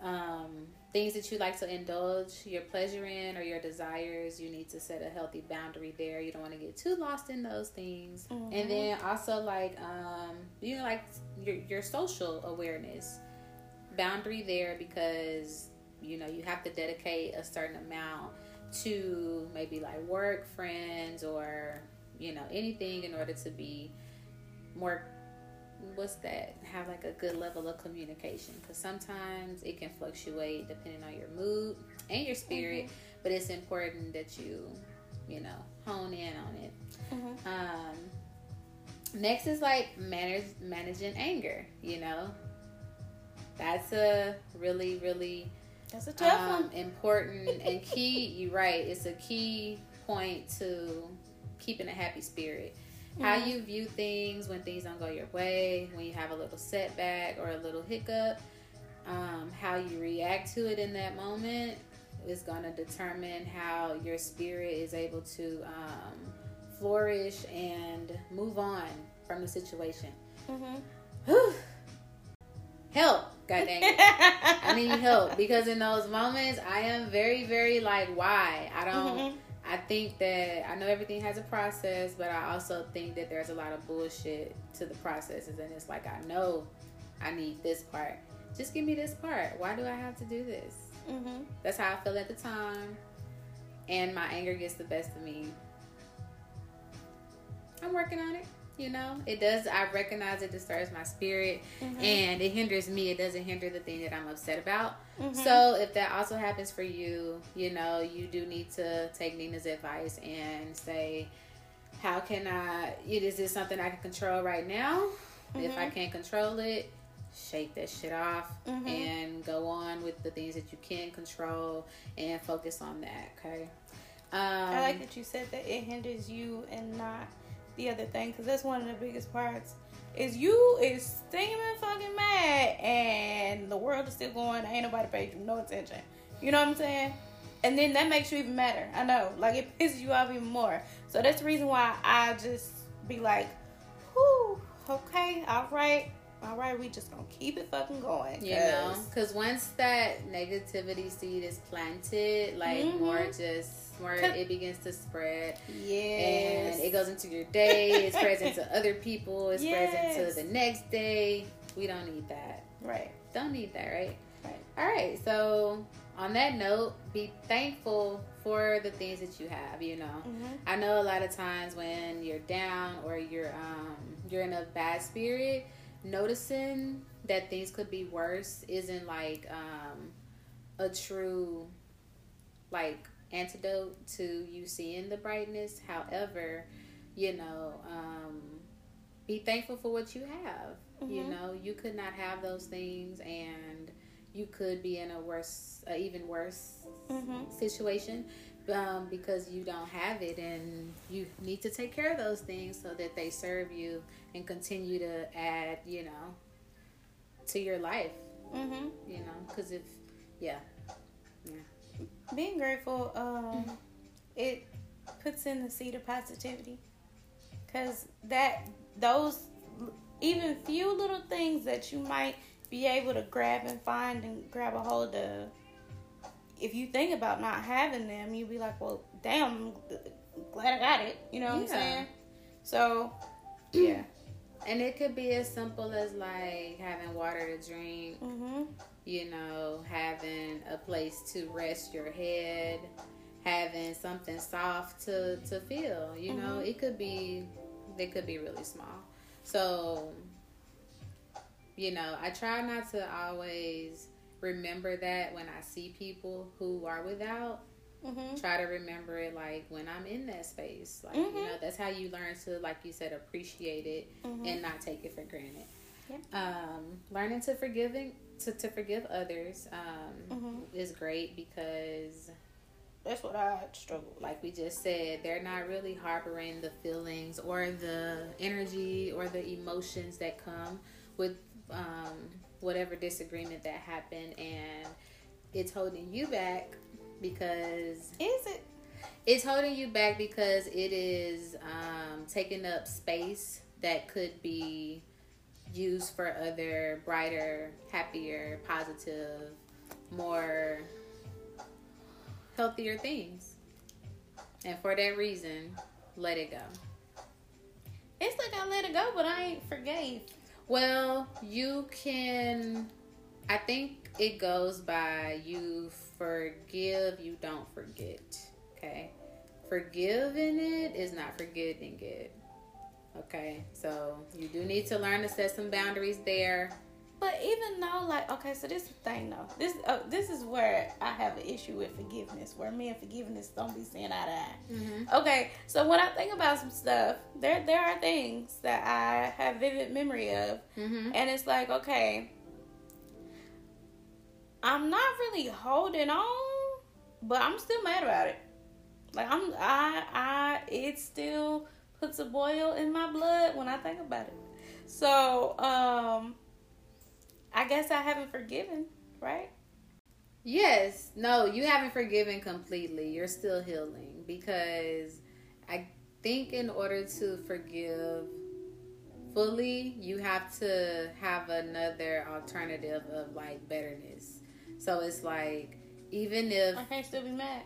Um, things that you like to indulge your pleasure in or your desires you need to set a healthy boundary there. You don't want to get too lost in those things. Mhm. and then also like um, you know like your, your social awareness. Boundary there because you know you have to dedicate a certain amount to maybe like work friends or you know anything in order to be more what's that have like a good level of communication because sometimes it can fluctuate depending on your mood and your spirit but it's important that you you know hone in on it Mhm. um next is like manage managing anger you know that's a really really That's a tough um, one. important and (laughs) key. You're right. It's a key point to keeping a happy spirit. How Mhm. you view things when things don't go your way, when you have a little setback or a little hiccup, um, how you react to it in that moment is going to determine how your spirit is able to um, flourish and move on from the situation. Mhm. Help, God dang it. I need help (laughs) because in those moments I am very, very like, why? I don't. Mhm. I think that I know everything has a process, but I also think that there's a lot of bullshit to the processes, and it's like I know I need this part. Just give me this part. Why do I have to do this? Mhm. That's how I feel at the time, and my anger gets the best of me. I'm working on it. You know, it does. I recognize it disturbs my spirit, Mhm. and it hinders me. It doesn't hinder the thing that I'm upset about. Mhm. So if that also happens for you, you know, you do need to take Nina's advice and say, how can I, is this something I can control right now? If I Mhm. can't control it, shake that shit off Mhm. and go on with the things that you can control and focus on that, okay? Um, I like that you said that it hinders you and not the other thing because that's one of the biggest parts. Is you is steaming fucking mad and the world is still going. Ain't nobody paid you no attention. You know what I'm saying? And then that makes you even madder. I know, like it pisses you off even more. So that's the reason why I just be like, "Whew, okay, all right, all right. We just gonna keep it fucking going." You know, 'cause- because once that negativity seed is planted, like Mhm. more just more it begins to spread, yes, and it goes into your day. It spreads into (laughs) other people. It spreads Yes. into the next day. We don't need that. right, Don't need that, right? right. All right. So on that note, be thankful for the things that you have. You know, Mhm. I know a lot of times when you're down or you're um you're in a bad spirit, noticing that things could be worse isn't like um a true like antidote to you seeing the brightness. However, you know, um be thankful for what you have. You Mhm. know, you could not have those things and you could be in a worse, a even worse Mhm. situation. um, because you don't have it and you need to take care of those things so that they serve you and continue to add you know to your life Mm-hmm. you know because if yeah Being grateful, um, it puts in the seed of positivity. Cause that those even few little things that you might be able to grab and find and grab a hold of. If you think about not having them, you'd be like, "Well, damn, I'm glad I got it." You know what I'm saying? So, (clears throat) yeah. and it could be as simple as like having water to drink Mhm. You know, having a place to rest your head, having something soft to to feel. You know, Mhm. it could be they could be really small. So, you know, I try not to always remember that when I see people who are without. Mhm. Try to remember it like when I'm in that space. Like, you Mhm. know, that's how you learn to, like you said, appreciate it Mhm. and not take it for granted. Yep. Um, learning to forgiving to, to forgive others um, Mhm. is great because, That's what I struggle with. like we just said, they're not really harboring the feelings or the energy or the emotions that come with um, whatever disagreement that happened, and it's holding you back because Is it? it's holding you back because it is um, taking up space that could be used for other brighter, happier, positive, more healthier things. And for that reason, let it go. It's like I let it go, but I ain't forgave. Well, you can. I think it goes by you forgive, you don't forget. Okay? Forgiving it is not forgetting it. Okay? So you do need to learn to set some boundaries there. But even though, like, okay, so this is the thing, though. This uh, this is where I have an issue with forgiveness, where me and forgiveness don't be seeing eye to eye. Mm-hmm. Okay, so when I think about some stuff, there there are things that I have vivid memory of, Mm-hmm. and it's like, okay, I'm not really holding on, but I'm still mad about it. Like I'm, I, I, it's still puts a boil in my blood when I think about it. So, um, I guess I haven't forgiven, right? Yes. No, you haven't forgiven completely. You're still healing because I think in order to forgive fully, you have to have another alternative of like betterness. So it's like even if I can't still be mad.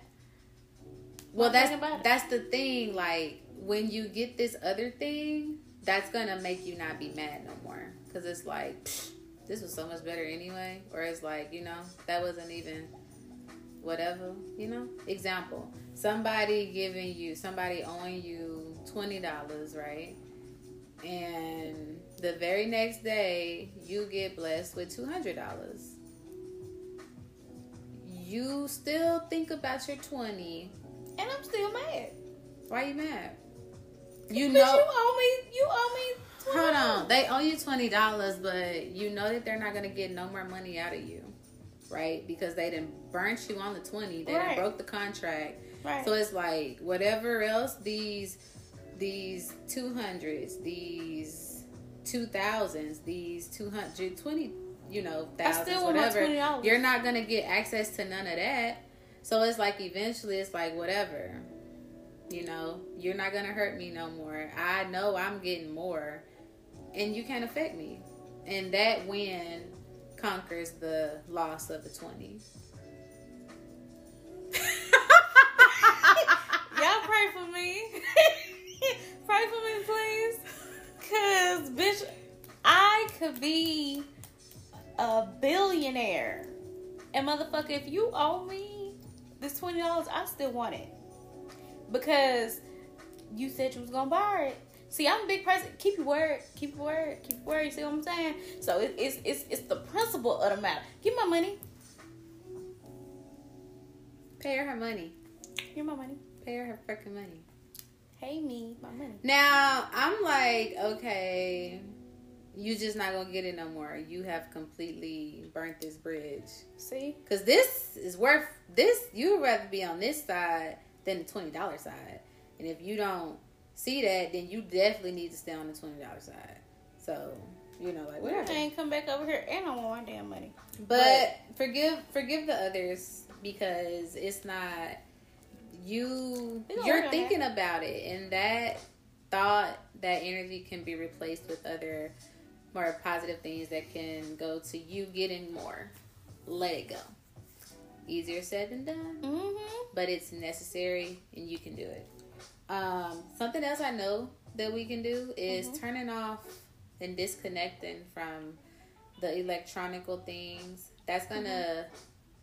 well that's thinking about it. that's the thing like when you get this other thing that's gonna make you not be mad no more. Because it's like (sniffs) this was so much better anyway. Or it's like you know that wasn't even whatever you know? Example somebody giving you somebody owing you $20 right? And the very next day you get blessed with $200 you still think about your 20 And I'm still mad. why are you mad? You know, you owe me. You owe me. hold on. They owe you twenty dollars, but you know that they're not gonna get no more money out of you, right? Because they didn't burnt you on the twenty. They done Right. broke the contract. Right. So it's like whatever else these these two hundreds, these two thousands, these two hundred twenty, you know, I thousands, still want my whatever. $20. You're not gonna get access to none of that. So it's like eventually it's like whatever. You know, you're not gonna hurt me no more. I know I'm getting more, and you can't affect me. And that win conquers the loss of the twenty. (laughs) Y'all pray for me. (laughs) pray for me, please. Cause bitch, I could be a billionaire. And motherfucker, if you owe me this twenty dollars, I still want it. Because you said you was gonna borrow it. See, I'm a big person. Keep your word. Keep your word. Keep your word. You see what I'm saying? So it, it's it's it's the principle of the matter. Give my money. Pay her her money. Give my money. Pay her her freaking money. Pay me my money. Now I'm like, okay, you just not gonna get it no more. You have completely burnt this bridge. See? Cause this is worth this. You would rather be on this side than the twenty dollar side. And if you don't see that, then you definitely need to stay on the twenty dollar side. So you know, like Whatever. I ain't come back over here and I want my damn money. But forgive forgive the others because it's not you you're thinking about it and that thought that energy can be replaced with other more positive things that can go to you getting more. Let it go. Easier said than done, Mm-hmm. but it's necessary and you can do it. Um, something else I know that we can do is Mhm. turning off and disconnecting from the electronical things. That's gonna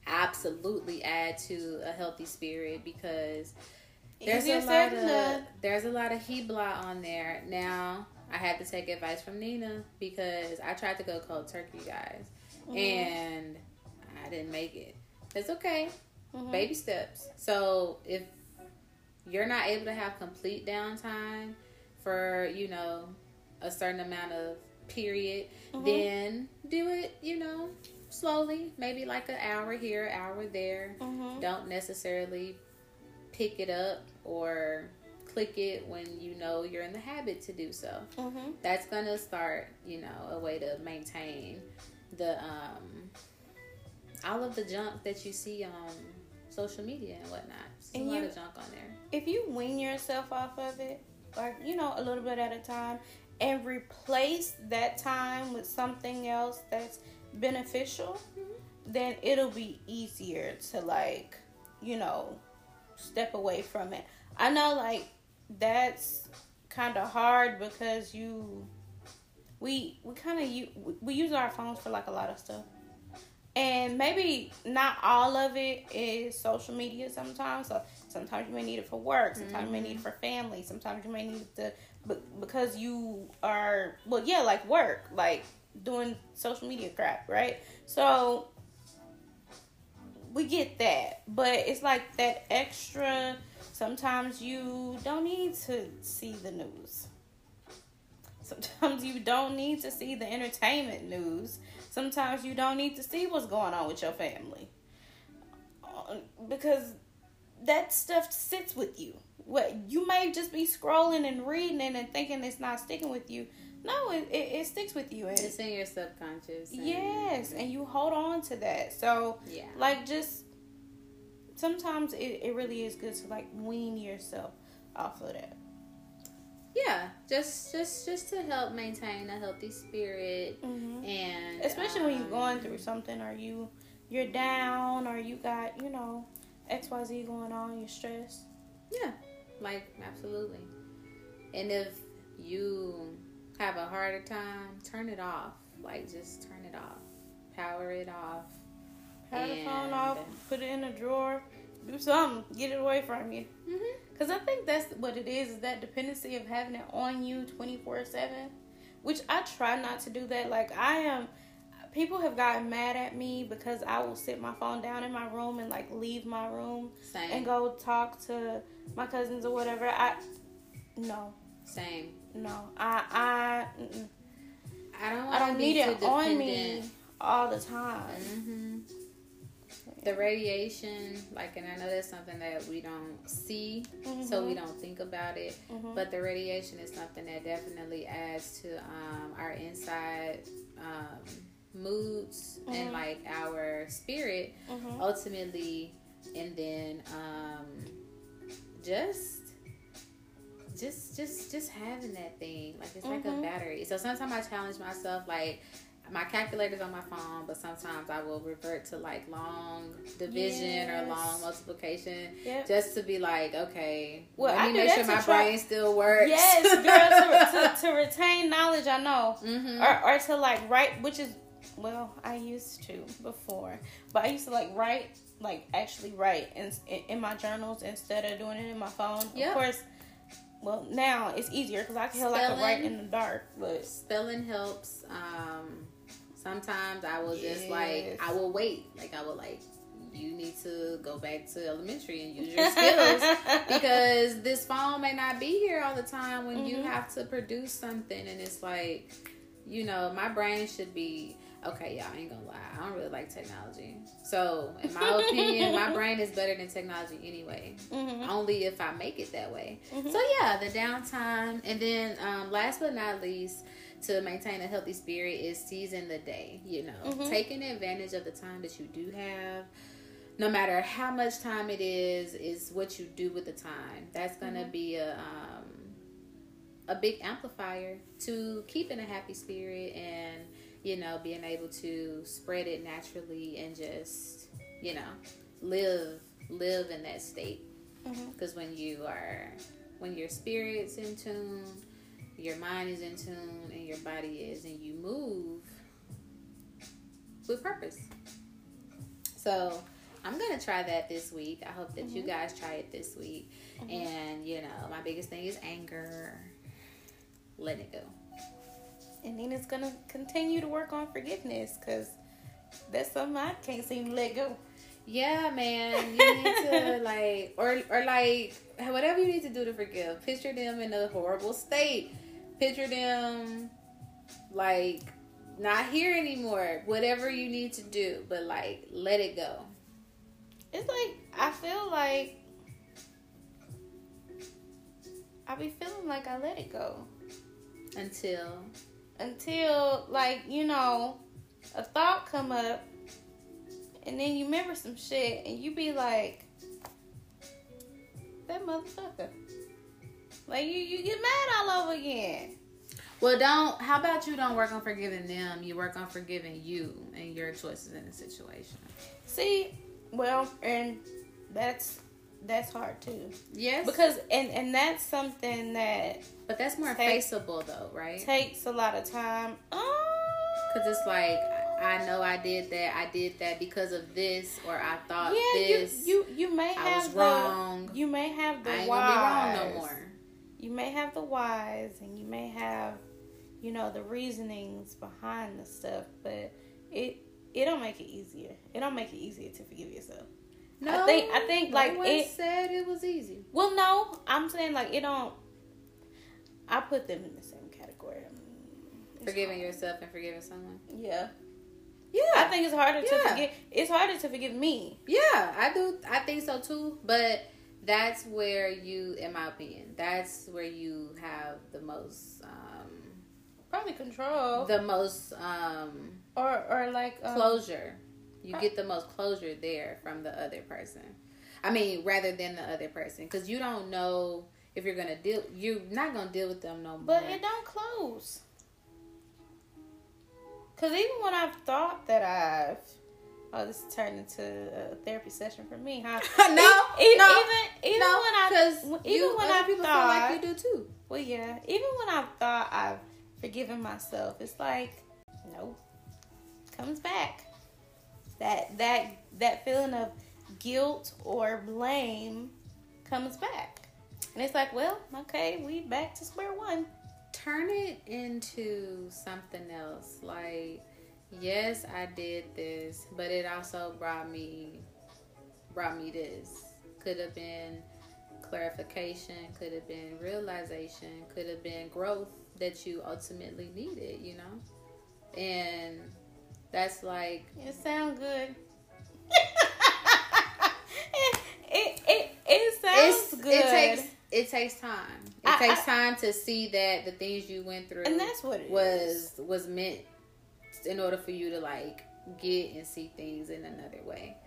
absolutely add to a healthy spirit because there's Easier a lot of done. there's a lot of hebla on there. Now I had to take advice from Nina because I tried to go cold turkey, guys, Mhm. and I didn't make it. It's okay Mhm. baby steps. So if you're not able to have complete downtime for, you know, a certain amount of period, Mhm. then do it, you know, slowly, maybe like an hour here, hour there. Mhm. Don't necessarily pick it up or click it when you know you're in the habit to do so Mhm. that's gonna start you know a way to maintain the um all of the junk that you see on social media and whatnot There's And a lot you- of junk on there If you wean yourself off of it, like you know, a little bit at a time, and replace that time with something else that's beneficial, mm-hmm. then it'll be easier to like, you know, step away from it. I know like that's kind of hard because you we we kind of we use our phones for like a lot of stuff. And maybe not all of it is social media sometimes. So sometimes you may need it for work, sometimes you may need it mm-hmm. for family, sometimes you may need it to but because you are well yeah, like work, like doing social media crap, right? So we get that, but it's like that extra. Sometimes you don't need to see the news. Sometimes you don't need to see the entertainment news. Sometimes you don't need to see what's going on with your family. Uh, Because that stuff sits with you. What you may just be scrolling and reading it and thinking it's not sticking with you. No, it, it, it sticks with you. And it's in your subconscious and- yes, and you hold on to that. So yeah like just sometimes it, it really is good to like wean yourself off of that yeah just just just to help maintain a healthy spirit and especially when you're um, going through something or you you're down or you got you know xyz going on you're stressed Yeah, like absolutely. And if you have a harder time, turn it off. Like just turn it off. Power it off. power the phone off put it in a drawer do something get it away from you Mm-hmm. Because I think that's what it is, is that dependency of having it on you 24 7. Which I try not to do that. Like, I am, people have gotten mad at me because I will sit my phone down in my room and, like, leave my room Same. and go talk to my cousins or whatever. I, no, Same. no. I, I, mm-mm. I don't. I don't need it on me all the time. hmm The radiation, like, and I know that's something that we don't see, so we Mhm. don't think about it. Mhm. But the radiation is something that definitely adds to um, our inside um, moods and Mhm. like our spirit Mhm. ultimately, and then um, just. Just, just, just having that thing, like it's like a Mhm. battery. So sometimes I challenge myself, like my calculator's on my phone, but sometimes I will revert to like long division or long multiplication Yep. just to be like, okay, Well, let me do make sure my try- brain still works. Yes, girl, to, to, (laughs) to retain knowledge, I know. hmm or, or to like write which is well i used to before but i used to like write like actually write in, in, in my journals instead of doing it in my phone Yep. of course well now it's easier because i can hell i can write in the dark but Spelling helps. Um, sometimes I will just like I will wait. Like I will like you need to go back to elementary and use your skills (laughs) because this phone may not be here all the time when you Mhm. have to produce something and it's like you know my brain should be Okay, y'all ain't gonna lie. I don't really like technology. So, in my opinion, my (laughs) brain is better than technology anyway. Mm-hmm. Only if I make it that way. Mhm. So yeah, the downtime, and then um, last but not least, to maintain a healthy spirit is seizing the day. You know, Mhm. taking advantage of the time that you do have. No matter how much time it is, is what you do with the time. That's gonna Mhm. be a um, a big amplifier to keeping a happy spirit and you know being able to spread it naturally and just you know live live in that state because when you are when your spirit's in tune your mind is in tune your body is and you move with purpose so i'm gonna try that this week i hope that you Mhm. guys try it this week Mhm. and you know my biggest thing is anger let it go And Nina's gonna continue to work on forgiveness because that's something I can't seem to let go. Yeah, man. You need to (laughs) like or or like whatever you need to do to forgive. Picture them in a horrible state. Picture them like not here anymore. Whatever you need to do, but like let it go. It's like I feel like I be feeling like I let it go Until until like you know a thought come up, and then you remember some shit, and you be like, that motherfucker. Like you, you get mad all over again. Well don't how about you don't work on forgiving them, you work on forgiving you and your choices in the situation. See, well, and that's that's hard too Yes. because and and that's something that but that's more Take- faceable though, right? takes a lot of time. Oh, Cause it's like I know I did that. I did that because of this, or I thought yeah, this. you you you may I have was the wrong. you may have the I ain't whys. gonna be wrong no more. You may have the whys, and you may have, you know, the reasonings behind the stuff, but it it don't make it easier. It don't make it easier to forgive yourself. No, I think- I think, no like, one it- said it was easy. Well, no, I'm saying like it don't. I put them in the same category. Mm, it's Forgiving hard. yourself and forgiving someone. Yeah, Yeah, I think it's harder to forgive. It's harder to forgive me. yeah, I do. I think so too. But that's where you, in my opinion, that's where you have the most, um, Probably control the most um, or or like um, closure. You get the most closure there from the other person. I mean, rather than the other person, because you don't know if you're gonna deal. You're not gonna deal with them no more. But it don't close. Cause even when I've thought that I've, oh, this turned into a therapy session for me, huh? (laughs) no, E- no, even even no, when I because even you, when other I people thought, feel like you do too. well, yeah, even when I've thought I've forgiven myself, it's like, nope, comes back. That that that feeling of guilt or blame comes back, and it's like, well, okay, we back to square one. Turn it into something else. Like, yes, I did this, but it also brought me brought me this. Could have been clarification, could have been realization, could have been growth that you ultimately needed, you know? And that's like It sound good. it, (laughs) it it it sounds good. it takes it takes time. It I- takes time to see that the things you went through and that's what it was was meant in order for you to like get and see things in another way.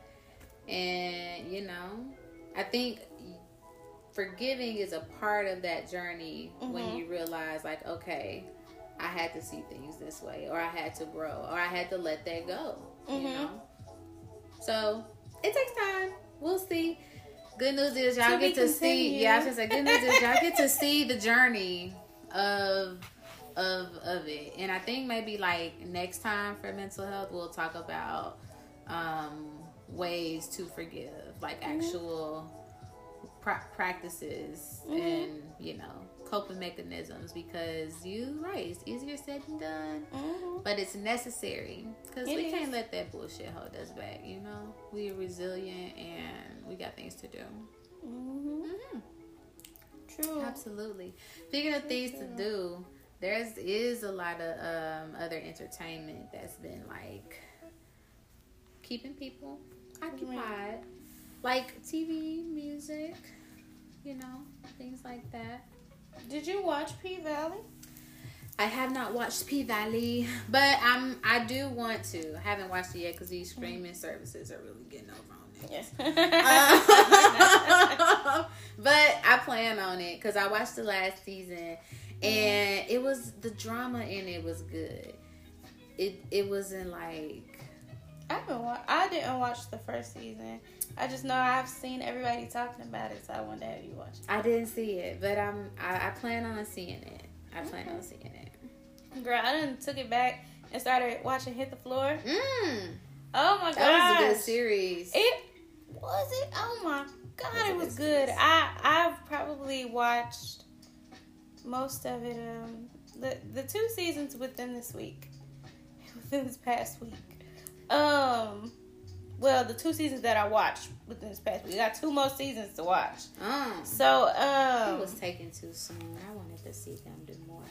And you know, I think forgiving is a part of that journey when Mhm. you realize like okay, I had to see things this way or I had to grow or I had to let that go, you Mhm. know. So, it takes time. We'll see. Good news is y'all To get to see. Yeah, I was gonna say good news is y'all get to see the journey of of of it. And I think maybe like next time for mental health, we'll talk about um ways to forgive, like Mm-hmm. actual practices Mhm. and you know coping mechanisms. Because you right, it's easier said than done. Mhm. But it's necessary because It we is. can't let that bullshit hold us back. You know, we are resilient and we got things to do. Mhm. hmm True. Absolutely. Speaking of things to do, there's is a lot of um, other entertainment that's been like keeping people occupied, like TV, music, you know, things like that. Did you watch P Valley? I have not watched P Valley, but I'm I do want to. I haven't watched it yet because these mm-hmm. streaming services are really getting over on it. Yes. (laughs) (laughs) but I plan on it because I watched the last season, and mm-hmm. it was the drama in it was good. It it wasn't like I haven't wa- I didn't watch the first season. I just know I've seen everybody talking about it, so I wanted to have you watch it. I didn't see it, but I'm I, I plan on seeing it. I plan on seeing it. it. Girl, I done took it back and started watching Hit the Floor. Mm, Oh my god. that was a good series. It was it? Oh my god, That's a it was good good. series. I I've probably watched most of it. Um, the the two seasons within this week, (laughs) within this past week. Um, well, the two seasons that I watched within this past week. I got two more seasons to watch. Um, So um, it was taken too soon. I wanted to see them do more.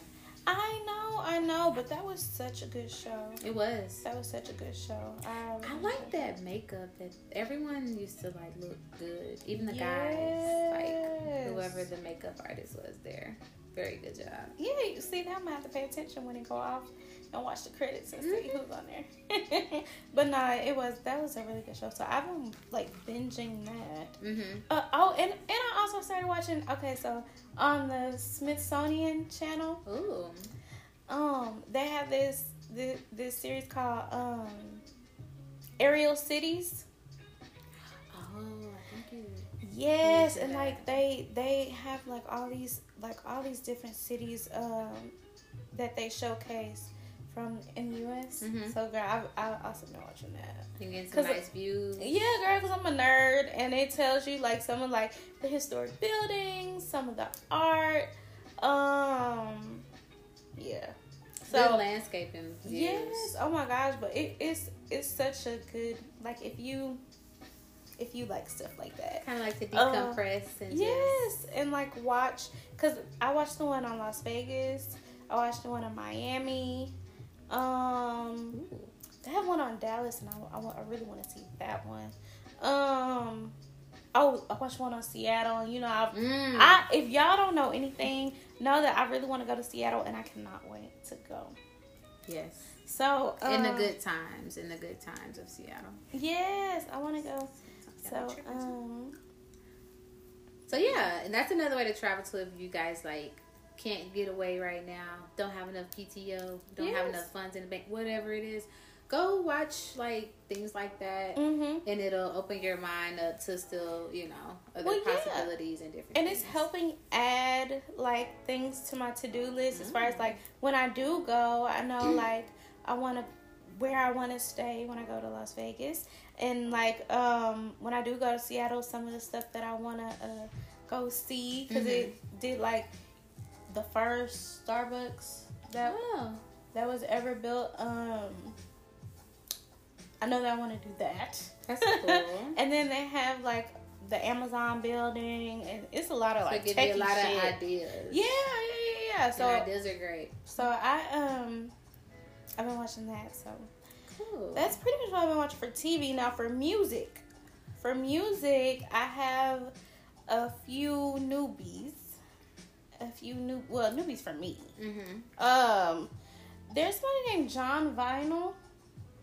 I know, I know, but that was such a good show. It was. That was such a good show. I, I like that makeup that everyone used to like look good. Even the guys, like whoever the makeup artist was there. Very good job. Yeah, you see, now I'm gonna have to pay attention when it go off and watch the credits and see who's on there. (laughs) but nah, it was that was a really good show. So I've been like binging that. Mm-hmm. Uh, oh, and and I also started watching. Okay, so on the Smithsonian Channel, Ooh. um, they have this this, this series called um, Aerial Cities. Oh, I think you. Yes, and that. like they they have like all these like all these different cities um that they showcase from in the U.S. Mhm. So girl, I I also been watching that. You getting some nice views. Yeah, girl, because I'm a nerd, and it tells you like some of like the historic buildings, some of the art. Um, yeah. Good So landscaping views. yes, oh my gosh, but it, it's it's such a good like if you if you like stuff like that. Kind of like to Uh, decompress and Yes, and like watch because I watched the one on Las Vegas. I watched the one in Miami. Um, just. Ooh. they have one on Dallas, and I, I, I really want to see that one. Um, oh, I watched one on Seattle. and You know, I, Mm. I if y'all don't know anything, know that I really want to go to Seattle, and I cannot wait to go. yes. So in the um, good times, in the good times of Seattle. yes, I want to go. So um, So yeah, and that's another way to travel to if you guys like can't get away right now, don't have enough PTO, don't have enough funds in the bank, whatever it is. Go watch like things like that, mhm. and it'll open your mind up to still, you know, other Well, yeah. possibilities and different. and it's helping add like things to my to-do list as far as Mm. like when i do go i know like i want to where i want to stay when i go to las vegas and like um when i do go to seattle some of the stuff that i want to uh, go see because Mm-hmm. it did like the first starbucks that Oh, that was ever built um i know that i want to do that that's (laughs) cool. and then they have like the Amazon building, and it's a lot of so like it gives you a lot shit. of ideas. Yeah, yeah, yeah, yeah. So So, ideas are great. so I um, I've been watching that. So Cool. that's pretty much what I've been watching for TV. Now for music, for music, I have a few newbies, a few new well newbies for me. mm-hmm. Um, there's somebody named Jon Vinyl.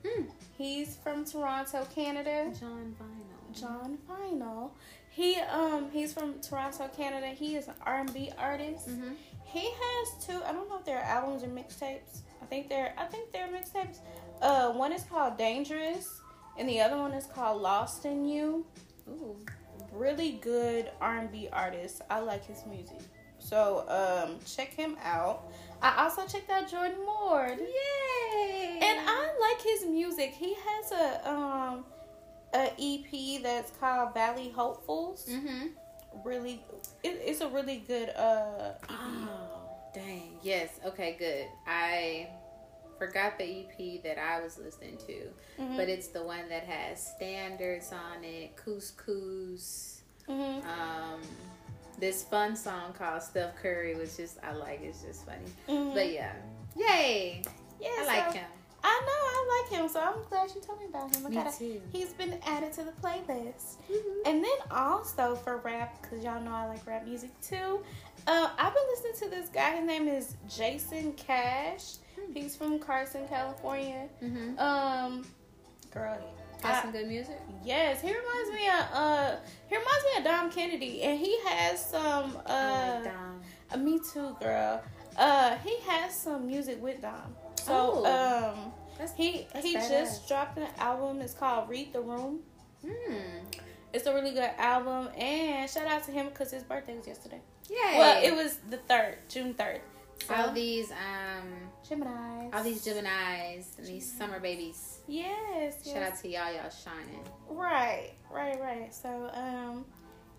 Hmm. He's from Toronto, Canada. Jon Vinyl. Jon Vinyl. He um he's from Toronto, Canada. He is an R and B artist. Mm-hmm. He has two. I don't know if they're albums or mixtapes. I think they're. I think they're mixtapes. Uh, one is called Dangerous, and the other one is called Lost in You. Ooh. Really good R and B artist. I like his music. So um, check him out. I also checked out Jordan Ward. Yay! And I like his music. He has a um a EP that's called Valley Hopefuls. Mm-hmm. Really, it, it's a really good uh. EP. Oh, dang. Yes. Okay, good. I forgot the EP that I was listening to, Mhm. but it's the one that has standards on it, couscous, Mhm. um, this fun song called Steph Curry, which is I like. It's just funny. Mhm. But yeah, yay! yeah, I like him. I know I like him, so I'm glad you told me about him. I Me gotta, too. He's been added to the playlist. And then also for rap, because y'all know I like rap music too. Uh, I've been listening to this guy. His name is Jason Cash. Hmm. He's from Carson, California. Mm-hmm. Um, girl, Got I- some good music. yes, he reminds me of uh, he reminds me of Dom Kennedy, and he has some I uh, like Dom. uh, me too, girl. Uh, he has some music with Dom. So Oh. um, That's he That's he badass. just dropped an album. It's called Read the Room. hmm. It's a really good album, and shout out to him because his birthday was yesterday. Yeah. Well, it was the third, June third. So, all these um Gemini. all these Gemini's and these summer babies. Yes. yes. Shout out to y'all, y'all shining. Right, right, right. So, um,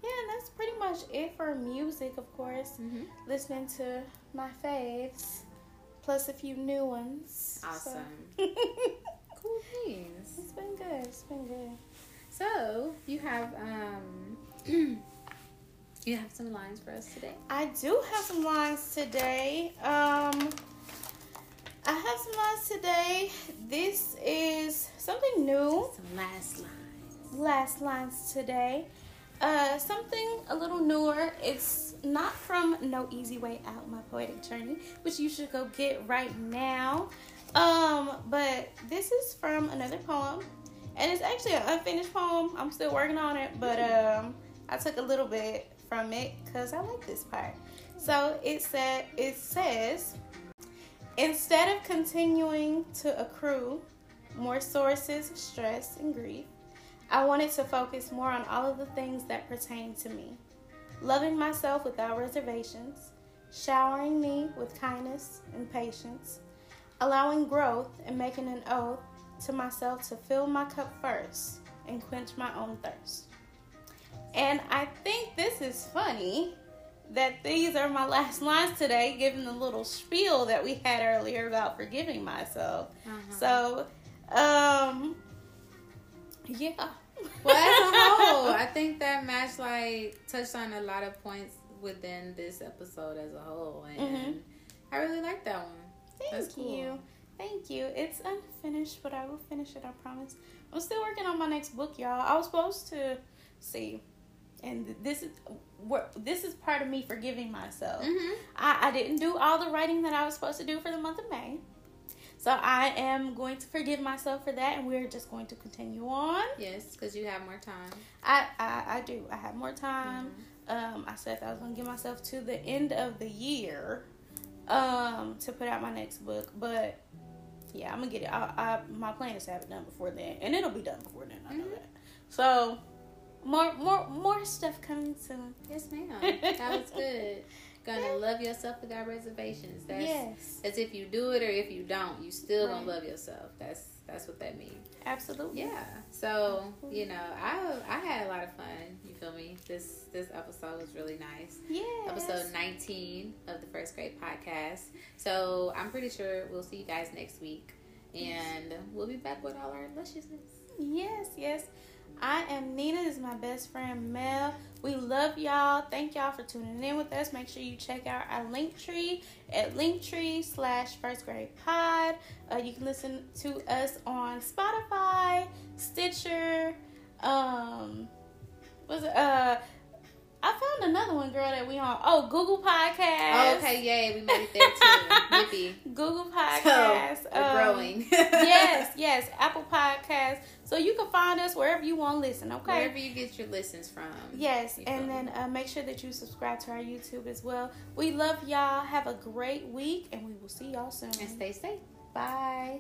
yeah, that's pretty much it for music, of course. Mm-hmm. Listening to my faves, plus a few new ones. So- Awesome. (laughs) Cool things. it's been good. It's been good. So you have um (clears throat) you have some lines for us today. I do have some lines today. Um, I have some lines today. This is something new. Some last lines. Last lines today. Uh, something a little newer. It's not from No Easy Way Out, my poetic journey, which you should go get right now. Um, but this is from another poem, and it's actually an unfinished poem. I'm still working on it, but um, I took a little bit from it because I like this part. So it said, it says, instead of continuing to accrue more sources, of stress, and grief. I wanted to focus more on all of the things that pertain to me. Loving myself without reservations, showering me with kindness and patience, allowing growth and making an oath to myself to fill my cup first and quench my own thirst. And I think this is funny that these are my last lines today, given the little spiel that we had earlier about forgiving myself. Uh-huh. So, um, yeah. well, as a (laughs) whole, I think that match like touched on a lot of points within this episode as a whole, and Mhm. I really like that one. Thank That's cool. you. Thank you. It's unfinished, but I will finish it, I promise. I'm still working on my next book, y'all. I was supposed to see. And this is this is part of me forgiving myself. Mm-hmm. I, I didn't do all the writing that I was supposed to do for the month of May. So I am going to forgive myself for that and we're just going to continue on. Yes, because you have more time. I, I, I do. I have more time. Um, I said I was gonna give myself to the end of the year um, to put out my next book, but yeah, I'm gonna get it. I, I, my plan is to have it done before then, and it'll be done before then. I know Mhm. that. So more, more, more stuff coming soon. Yes, ma'am. That was good. Gonna (laughs) love yourself without reservations. That's yes, as if you do it or if you don't, you still gonna love yourself. That's that's what that means. absolutely. Yeah. So you know, I I had a lot of fun. You feel me? This this episode was really nice. Yeah. Episode 19 of the First Grade Podcast. So I'm pretty sure we'll see you guys next week, and we'll be back with all our lusciousness. Yes, yes. I am Nina. This is my best friend Mel. We love y'all. Thank y'all for tuning in with us. Make sure you check out our link tree at linktree slash first grade pod. Uh, you can listen to us on Spotify, Stitcher, um, was it, uh, I found another one, girl, that we on. Oh, Google Podcast. Oh, okay, yay, we made it there too. (laughs) Yippee. Google So Podcast. we're um, growing. (laughs) yes, yes, Apple Podcast. So you can find us wherever you want to listen, okay? Wherever you get your listens from. Yes, and then uh, make sure that you subscribe to our YouTube as well. We love y'all. Have a great week, and we will see y'all soon. And stay safe. Bye.